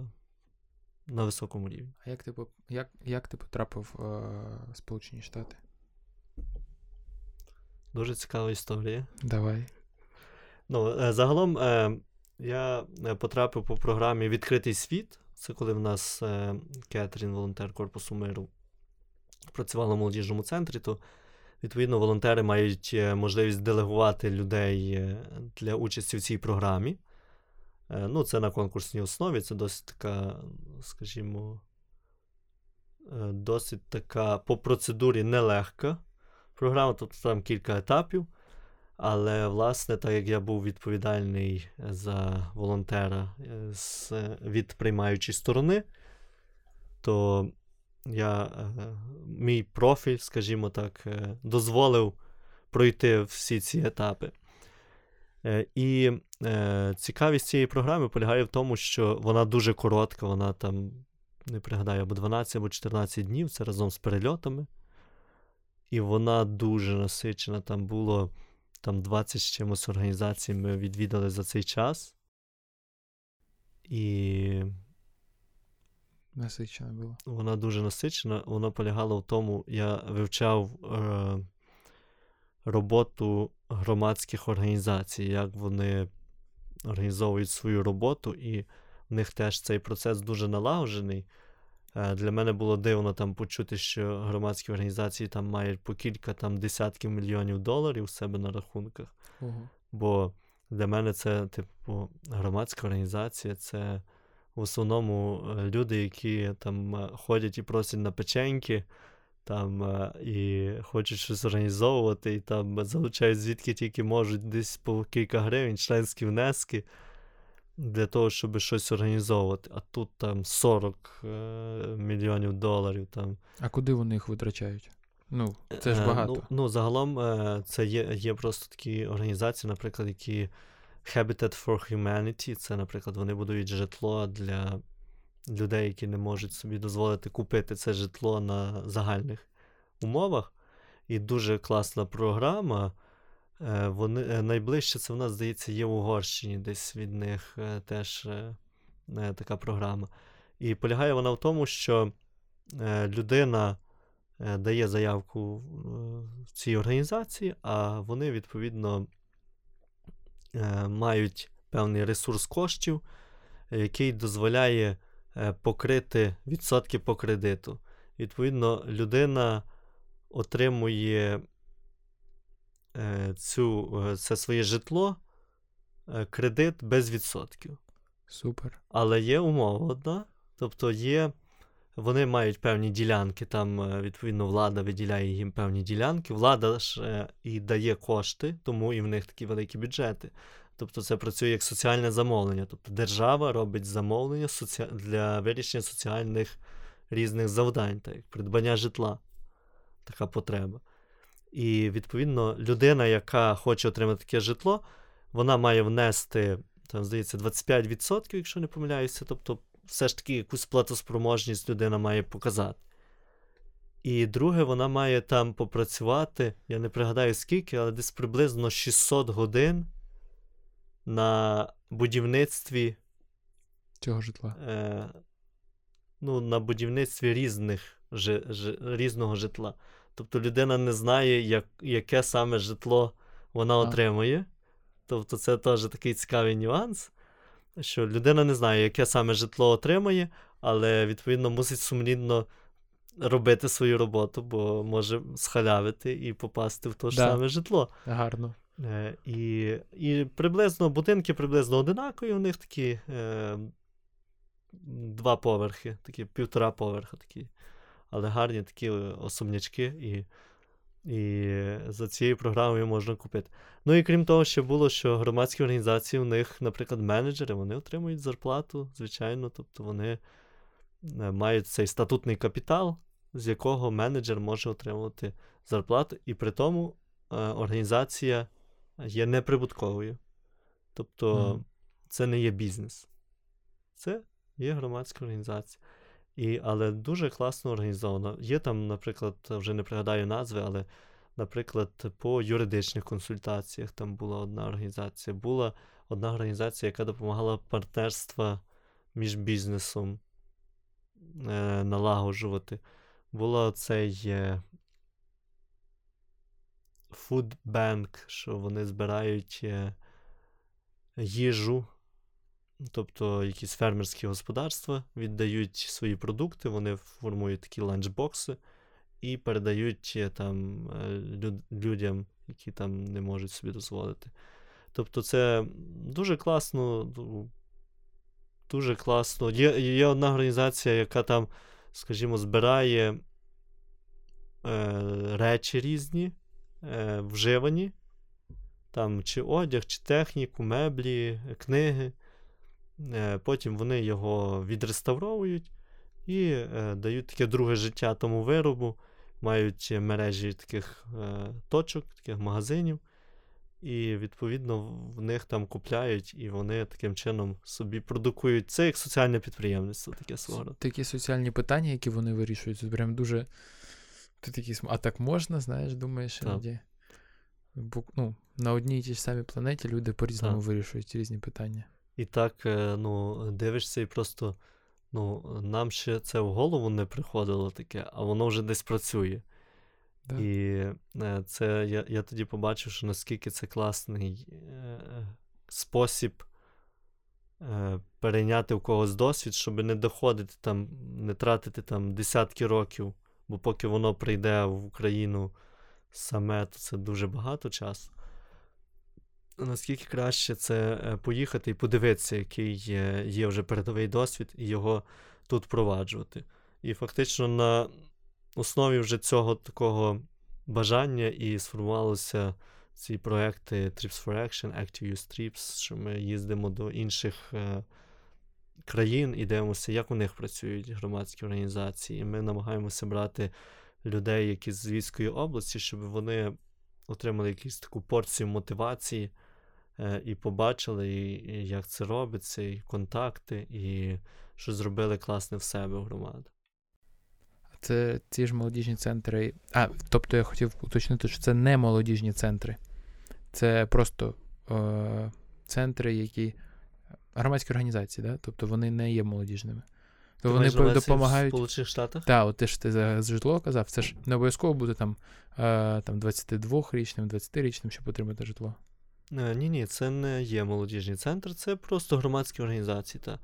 на високому рівні. А як ти як, як ти потрапив е, в Сполучені Штати? Дуже цікава історія. Давай. Ну, е, Загалом я потрапив по програмі Відкритий світ. Це коли в нас Кетрін, волонтер Корпусу миру, працювала в молодіжному центрі, то відповідно волонтери мають можливість делегувати людей для участі в цій програмі. Ну, Це на конкурсній основі, це досить така, скажімо, досить така по процедурі нелегка програма, тобто там кілька етапів. Але, власне, так як я був відповідальний за волонтера е, з, від приймаючої сторони, то я, е, мій профіль, скажімо так, е, дозволив пройти всі ці етапи. І цікавість цієї програми полягає в тому, що вона дуже коротка, вона там, не пригадаю, або 12 або 14 днів, це разом з перельотами. І вона дуже насичена. Там було там 20 з чимось організацій ми відвідали за цей час. І. Насичена була. Вона дуже насичена. Вона полягала в тому, я вивчав е, роботу громадських організацій, як вони організовують свою роботу, і в них теж цей процес дуже налагоджений. Е, для мене було дивно там почути, що громадські організації там мають по кілька там десятків мільйонів доларів у себе на рахунках. Угу. Бо для мене це, типу, громадська організація, це в основному е, люди, які там е, ходять і просять на печеньки, там і хочуть щось організовувати, і там залучають звідки тільки можуть десь по кілька гривень, членські внески для того, щоб щось організовувати. А тут там 40 е, мільйонів доларів. Там. А куди вони їх витрачають? Ну, це ж е, багато. Ну, ну загалом, е, це є є просто такі організації, наприклад, які Habitat for Humanity. Це, наприклад, вони будують житло для людей, які не можуть собі дозволити купити це житло на загальних умовах. І дуже класна програма. Е, вони е, найближче це в нас, здається, є в Угорщині, десь від них е, теж така програма. І полягає вона в тому, що людина дає заявку в цій організації, а вони, відповідно, мають певний ресурс коштів, який дозволяє покрити відсотки по кредиту. Відповідно, людина отримує Е, цю, е, це своє житло, е, кредит без відсотків. Супер. Але є умова одна. Тобто є, вони мають певні ділянки, там, відповідно, влада виділяє їм певні ділянки. Влада ж і дає кошти, тому і в них такі великі бюджети. Тобто це працює як соціальне замовлення. Тобто держава робить замовлення для вирішення соціальних різних завдань, так як придбання житла. Така потреба. І, відповідно, людина, яка хоче отримати таке житло, вона має внести, там, здається, 25%, якщо не помиляюся. Тобто, все ж таки якусь платоспроможність людина має показати. І друге, вона має там попрацювати, я не пригадаю скільки, але десь приблизно 600 годин на будівництві цього житла. Е, Ну, на будівництві різних, ж, ж, різного житла. Тобто людина не знає, як, яке саме житло вона отримує. Тобто, це теж такий цікавий нюанс, що людина не знає, яке саме житло отримує, але відповідно мусить сумлінно робити свою роботу, бо може схалявити і попасти в те ж да. саме житло. Гарно. Е, І і приблизно будинки приблизно одинакові, у них такі е, два поверхи, такі півтора поверха, такі, але гарні такі особнячки. і і за цією програмою можна купити. Ну і крім того, ще було, що громадські організації у них, наприклад, менеджери, вони отримують зарплату, звичайно, тобто вони е, мають цей статутний капітал, з якого менеджер може отримувати зарплату, і при тому е, організація є неприбутковою. Тобто mm. це не є бізнес. Це є громадська організація. І, Але дуже класно організовано. Є там, наприклад, вже не пригадаю назви, але, наприклад, по юридичних консультаціях там була одна організація. Була одна організація, яка допомагала партнерства між бізнесом е, налагоджувати. Була цей е, Food Bank, що вони збирають е, їжу Тобто якісь фермерські господарства віддають свої продукти, вони формують такі ланчбокси і передають е, там е, людям, які там не можуть собі дозволити. Тобто, це дуже класно, дуже класно. Є є одна організація, яка там, скажімо, збирає е, речі різні, е, вживані, там чи одяг, чи техніку, меблі, книги. Е, потім вони його відреставровують і е, дають таке друге життя тому виробу, мають мережі таких е, точок, таких магазинів. І, відповідно, в них там купляють, і вони таким чином собі продукують. Це як соціальне підприємництво, таке свого. Такі соціальні питання, які вони вирішують, це прям дуже. Ти такий, А так можна, знаєш, думаєш, іноді. Ну, на одній і тій ж самій планеті люди по-різному вирішують різні питання. І так, е, ну, дивишся, і просто ну, нам ще це в голову не приходило таке, а воно вже десь працює. Да. І е, це я я тоді побачив, що наскільки це класний е, спосіб е, перейняти в когось досвід, щоб не доходити там, не тратити там десятки років, бо поки воно прийде в Україну саме, то це дуже багато часу наскільки краще це е, поїхати і подивитися, який є, вже передовий досвід, і його тут впроваджувати. І фактично на основі вже цього такого бажання і сформувалися ці проекти Trips for Action, Active Use Trips, що ми їздимо до інших е, країн і дивимося, як у них працюють громадські організації. І ми намагаємося брати людей, які з Львівської області, щоб вони отримали якусь таку порцію мотивації. Е, і побачили, і, і як це робиться, і контакти, і що зробили класне в себе в громаду. Це ці ж молодіжні центри. А, тобто я хотів уточнити, що це не молодіжні центри, це просто е, центри, які громадські організації, да? тобто вони не є молодіжними. Ти вони допомагають. В Сполучених Штатах? Так, от ти ж ти за житло казав, це ж не обов'язково бути там е, там 22-річним, 20-річним, щоб отримати житло. Е, ні, ні, це не є молодіжний центр, це просто громадські організації. Та.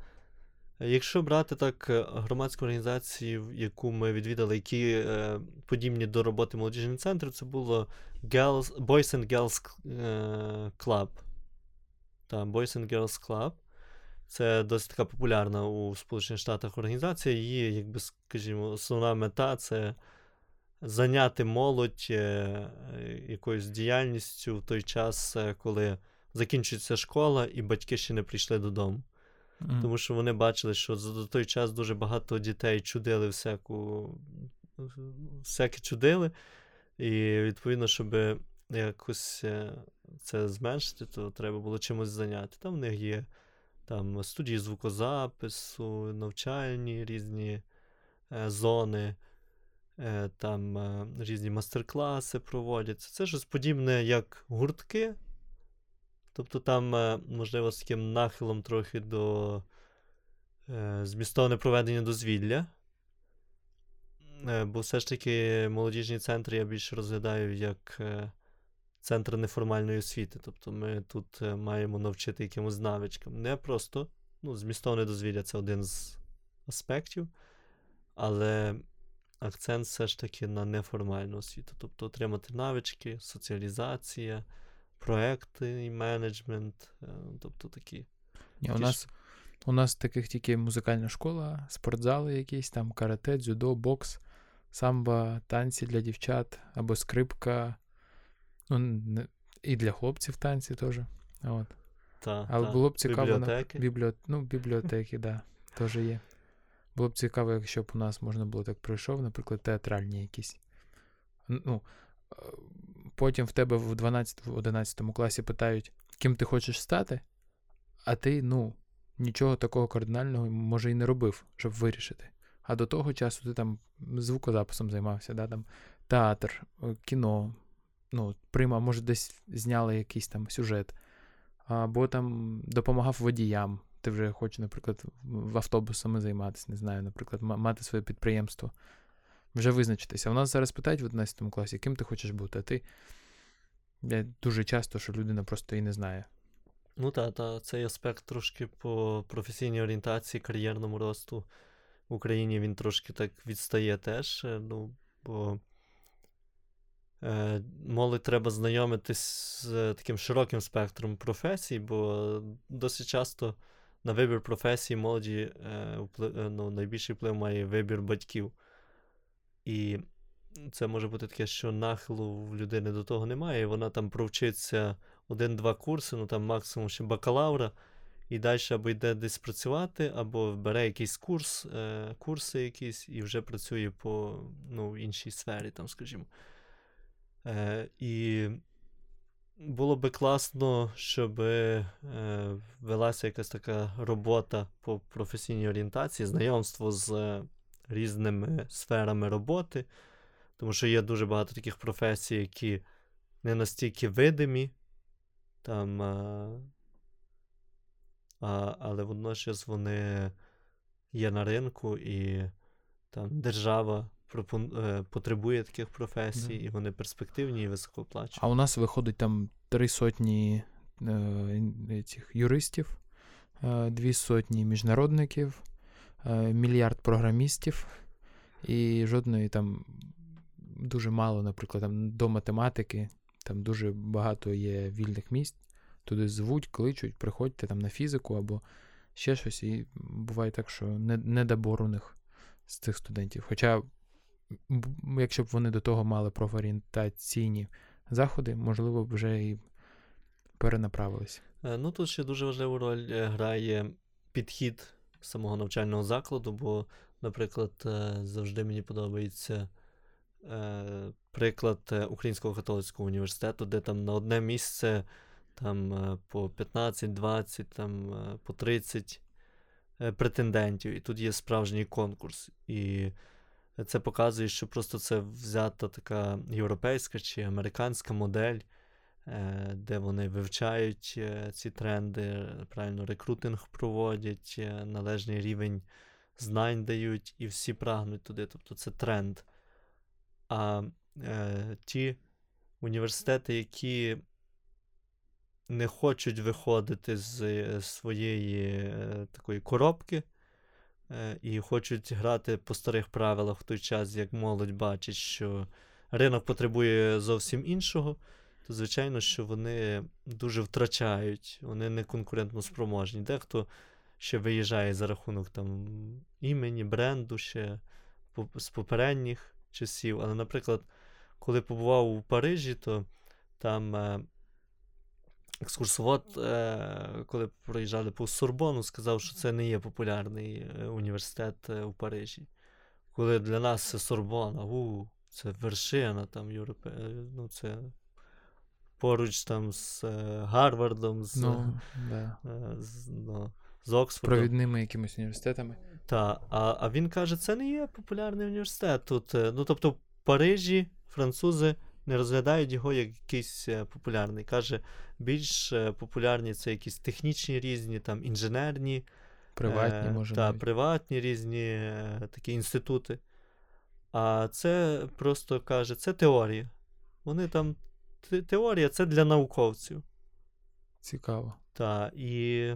Якщо брати так е, громадську організацію, яку ми відвідали, які е, подібні до роботи молодіжний центру, це було Girls, Boys and Girls е, Club. Та, Boys and Girls Club. Це досить така популярна у Сполучених Штатах організація. Її, якби скажімо, основна мета це зайняти молодь е, якоюсь діяльністю в той час, е, коли закінчується школа, і батьки ще не прийшли додому. Mm. Тому що вони бачили, що за той час дуже багато дітей чудили всяку, всяке чудили. І відповідно, щоб якось е, це зменшити, то треба було чимось зайняти. Там в них є там студії звукозапису, навчальні різні е, зони, е, там е, різні мастер-класи проводяться. Це щось подібне, як гуртки. Тобто там, е, можливо, з таким нахилом трохи до е, змістовне проведення дозвілля. Е, бо все ж таки молодіжні центри я більше розглядаю як е, центр неформальної освіти. Тобто ми тут е, маємо навчити якимось навичкам. Не просто ну, змістовне дозвілля це один з аспектів, але акцент все ж таки на неформальну освіту. Тобто отримати навички, соціалізація, проекти і менеджмент, тобто такі. Ні, у нас у нас таких тільки музикальна школа, спортзали якісь, там карате, дзюдо, бокс самба, танці для дівчат або скрипка. Ну, І для хлопців танці теж. От. Та, Але та. було б цікаво бібліотеки. на бібліот... ну, бібліотеки, так, да, теж є. Було б цікаво, якщо б у нас можна було так пройшов, наприклад, театральні якісь. Ну, Потім в тебе в 12-11 класі питають, ким ти хочеш стати, а ти, ну, нічого такого кардинального, може, і не робив, щоб вирішити. А до того часу ти там звукозаписом займався, да, там, театр, е, кіно, ну, прима, може, десь зняли якийсь там сюжет, або там допомагав водіям. Ти вже хочеш, наприклад, автобусами займатися, не знаю, наприклад, мати своє підприємство, вже визначитися. У нас зараз питають в 11 класі, ким ти хочеш бути, а ти я дуже часто, що людина просто і не знає. Ну так, та, цей аспект трошки по професійній орієнтації, кар'єрному росту в Україні він трошки так відстає теж. Е, ну, бо е, молодь треба знайомитись з е, таким широким спектром професій, бо досить часто на вибір професії молоді е, вплив, е, ну, найбільший вплив має вибір батьків. І це може бути таке, що нахилу в людини до того немає, і вона там провчиться один-два курси, ну там максимум ще бакалавра і далі або йде десь працювати, або бере якийсь курс, е, курси якісь і вже працює по ну, іншій сфері, там, скажімо. Е, І було би класно, щоб е, велася якась така робота по професійній орієнтації, знайомство з різними сферами роботи, тому що є дуже багато таких професій, які не настільки видимі. Там а, але водночас вони є на ринку, і там держава. Е, потребує таких професій, mm. і вони перспективні і високооплачені. А у нас виходить там три сотні е, цих юристів, е, дві сотні міжнародників, е, мільярд програмістів, і жодної там дуже мало, наприклад, там до математики. Там дуже багато є вільних місць туди звуть, кличуть, приходьте там на фізику або ще щось. І буває так, що недобор у них з цих студентів. Хоча, якщо б вони до того мали профорієнтаційні заходи, можливо, б вже і перенаправилися. Е, ну тут ще дуже важливу роль е, грає підхід самого навчального закладу, бо, наприклад, е, завжди мені подобається. Приклад Українського католицького університету, де там на одне місце там по 15-20, там е, по 30 е, претендентів. І тут є справжній конкурс. І це показує, що просто це взята така європейська чи американська модель, де вони вивчають ці тренди, правильно рекрутинг проводять, належний рівень знань дають, і всі прагнуть туди. Тобто це тренд. А е, ті університети, які не хочуть виходити з е, своєї е, такої коробки е, і хочуть грати по старих правилах в той час, як молодь бачить, що ринок потребує зовсім іншого, то звичайно, що вони дуже втрачають, вони не конкурентно спроможні. Дехто ще виїжджає за рахунок там імені, бренду ще з попередніх часів. Але, наприклад, коли побував у Парижі, то там екскурсовод, е, коли проїжджали по Сорбону, сказав, що це не є популярний е, університет е, у Парижі. Коли для нас це Сорбона, у, це вершина там Європе... ну це поруч там з Гарвардом, з, ну, да. з, ну, з Оксфордом. Провідними якимись університетами. Так, а а він каже, це не є популярний університет. Тут, ну, тобто, в Парижі французи не розглядають його як якийсь е, популярний. Каже, більш е, популярні це якісь технічні різні, там інженерні, приватні, е, може. та, приватні різні е, такі інститути. А це просто каже, це теорія. Вони там. Теорія це для науковців. Цікаво. Так, і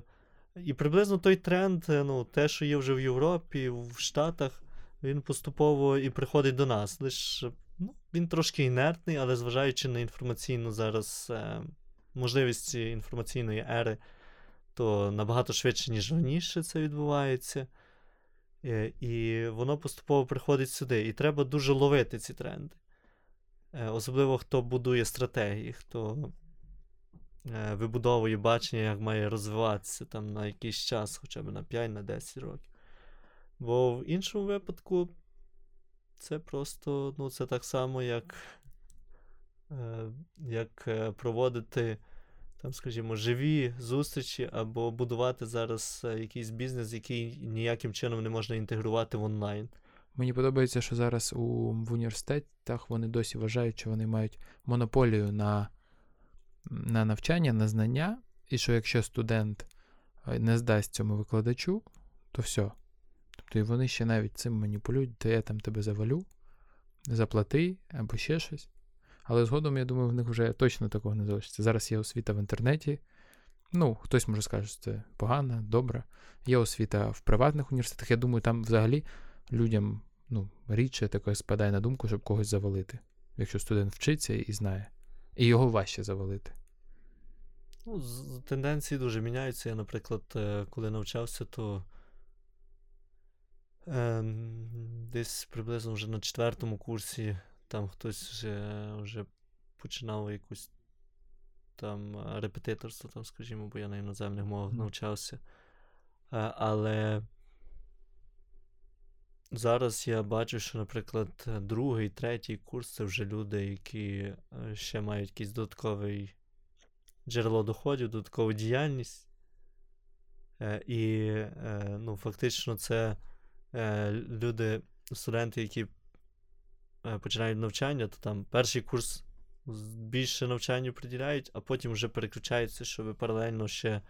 і приблизно той тренд, ну, те, що є вже в Європі, в Штатах, він поступово і приходить до нас. Лиш ну, він трошки інертний, але зважаючи на інформаційну зараз е, можливість інформаційної ери, то набагато швидше, ніж раніше це відбувається. Е, і воно поступово приходить сюди. І треба дуже ловити ці тренди. Е, особливо хто будує стратегії, хто е, вибудовує бачення, як має розвиватися там на якийсь час, хоча б на 5-10 років. Бо в іншому випадку це просто ну, це так само, як е, як проводити, там, скажімо, живі зустрічі, або будувати зараз якийсь бізнес, який ніяким чином не можна інтегрувати в онлайн. Мені подобається, що зараз у, в університетах вони досі вважають, що вони мають монополію на на навчання, на знання, і що якщо студент не здасть цьому викладачу, то все. Тобто і вони ще навіть цим маніпулюють, то я там тебе завалю, заплати або ще щось. Але згодом, я думаю, в них вже точно такого не залишиться. Зараз є освіта в інтернеті. Ну, хтось може скаже, що це погано, добре. Є освіта в приватних університетах. Я думаю, там взагалі людям ну, рідше таке спадає на думку, щоб когось завалити. Якщо студент вчиться і знає. І його важче завалити. Ну, Тенденції дуже міняються. Я, наприклад, е, коли навчався, то е, десь приблизно вже на четвертому курсі там хтось вже, вже починав якусь там репетиторство, там, скажімо, бо я на іноземних мовах mm. навчався. Е, але Зараз я бачу, що, наприклад, другий, третій курс це вже люди, які е, ще мають якийсь додатковий джерело доходів, додаткову діяльність. Е, і е, ну, фактично це люди, студенти, які починають навчання, то там перший курс більше навчанню приділяють, а потім вже переключаються, щоб паралельно ще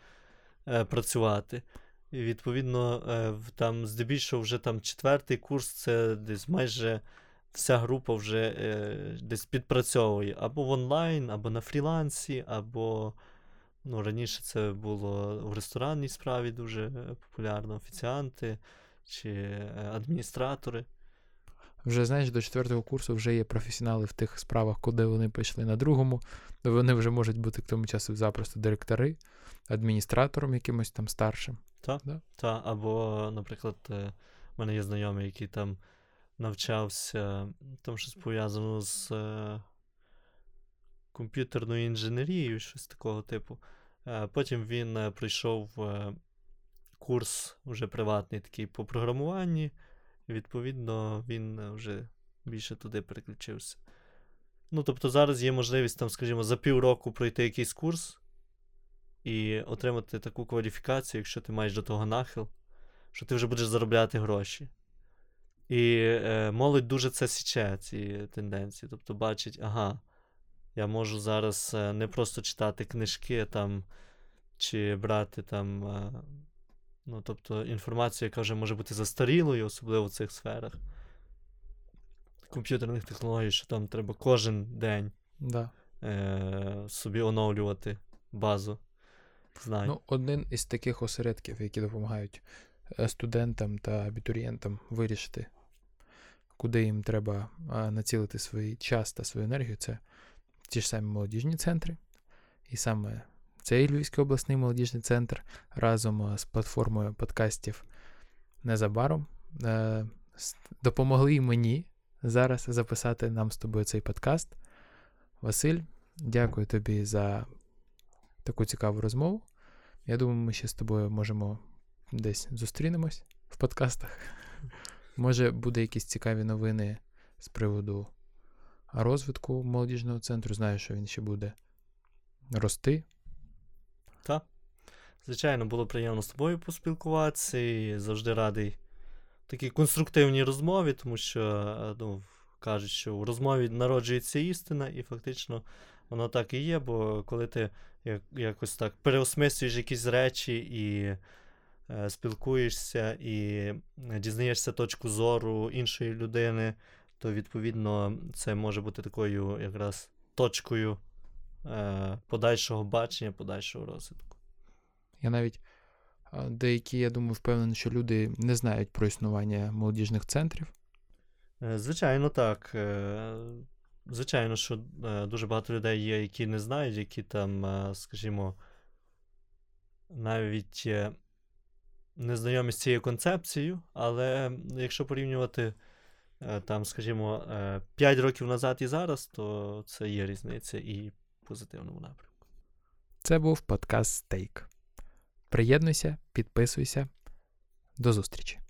працювати. І відповідно, е, там здебільшого вже там четвертий курс, це десь майже вся група вже е, десь підпрацьовує або в онлайн, або на фрілансі, або ну, раніше це було в ресторанній справі дуже популярно, офіціанти чи адміністратори. Вже знаєш, до четвертого курсу вже є професіонали в тих справах, куди вони пішли на другому, вони вже можуть бути к тому часу запросто директори, адміністратором якимось там старшим. Так, да? та, або, наприклад, е, в мене є знайомий, який там навчався, там щось пов'язано з е, комп'ютерною інженерією, щось такого типу. Е, потім він е, пройшов е, курс вже приватний такий по програмуванні, відповідно він вже більше туди переключився. Ну, тобто, зараз є можливість, там, скажімо, за півроку пройти якийсь курс і отримати таку кваліфікацію, якщо ти маєш до того нахил, що ти вже будеш заробляти гроші. І е, молодь дуже це січе, ці тенденції. Тобто бачить, ага, я можу зараз е, не просто читати книжки там, чи брати там, е, ну, тобто інформацію, яка вже може бути застарілою, особливо в цих сферах комп'ютерних технологій, що там треба кожен день да. е, собі оновлювати базу. Знаю. Ну, Один із таких осередків, які допомагають е, студентам та абітурієнтам вирішити, куди їм треба націлити свій час та свою енергію, це ті ж самі молодіжні центри. І саме цей Львівський обласний молодіжний центр разом з платформою подкастів незабаром е, допомогли мені зараз записати нам з тобою цей подкаст. Василь, дякую тобі за таку цікаву розмову. Я думаю, ми ще з тобою можемо десь зустрінемось в подкастах. Може, буде якісь цікаві новини з приводу розвитку молодіжного центру. Знаю, що він ще буде рости. Так. Звичайно, було приємно з тобою поспілкуватися і завжди радий такій конструктивній розмові, тому що е, ну, кажуть, що в розмові народжується істина, і фактично воно так і є, бо коли ти якось так переосмислюєш якісь речі і е, спілкуєшся, і дізнаєшся точку зору іншої людини, то відповідно це може бути такою якраз точкою подальшого бачення, подальшого розвитку. Я навіть деякі, я думаю, впевнений, що люди не знають про існування молодіжних центрів. Е, звичайно, так. Е, звичайно, що е, дуже багато людей є, які не знають, які там, скажімо, навіть не знайомі з цією концепцією, але якщо порівнювати там, скажімо, 5 років назад і зараз, то це є різниця і позитивному напрямку. Це був подкаст Стейк. Приєднуйся, підписуйся. До зустрічі!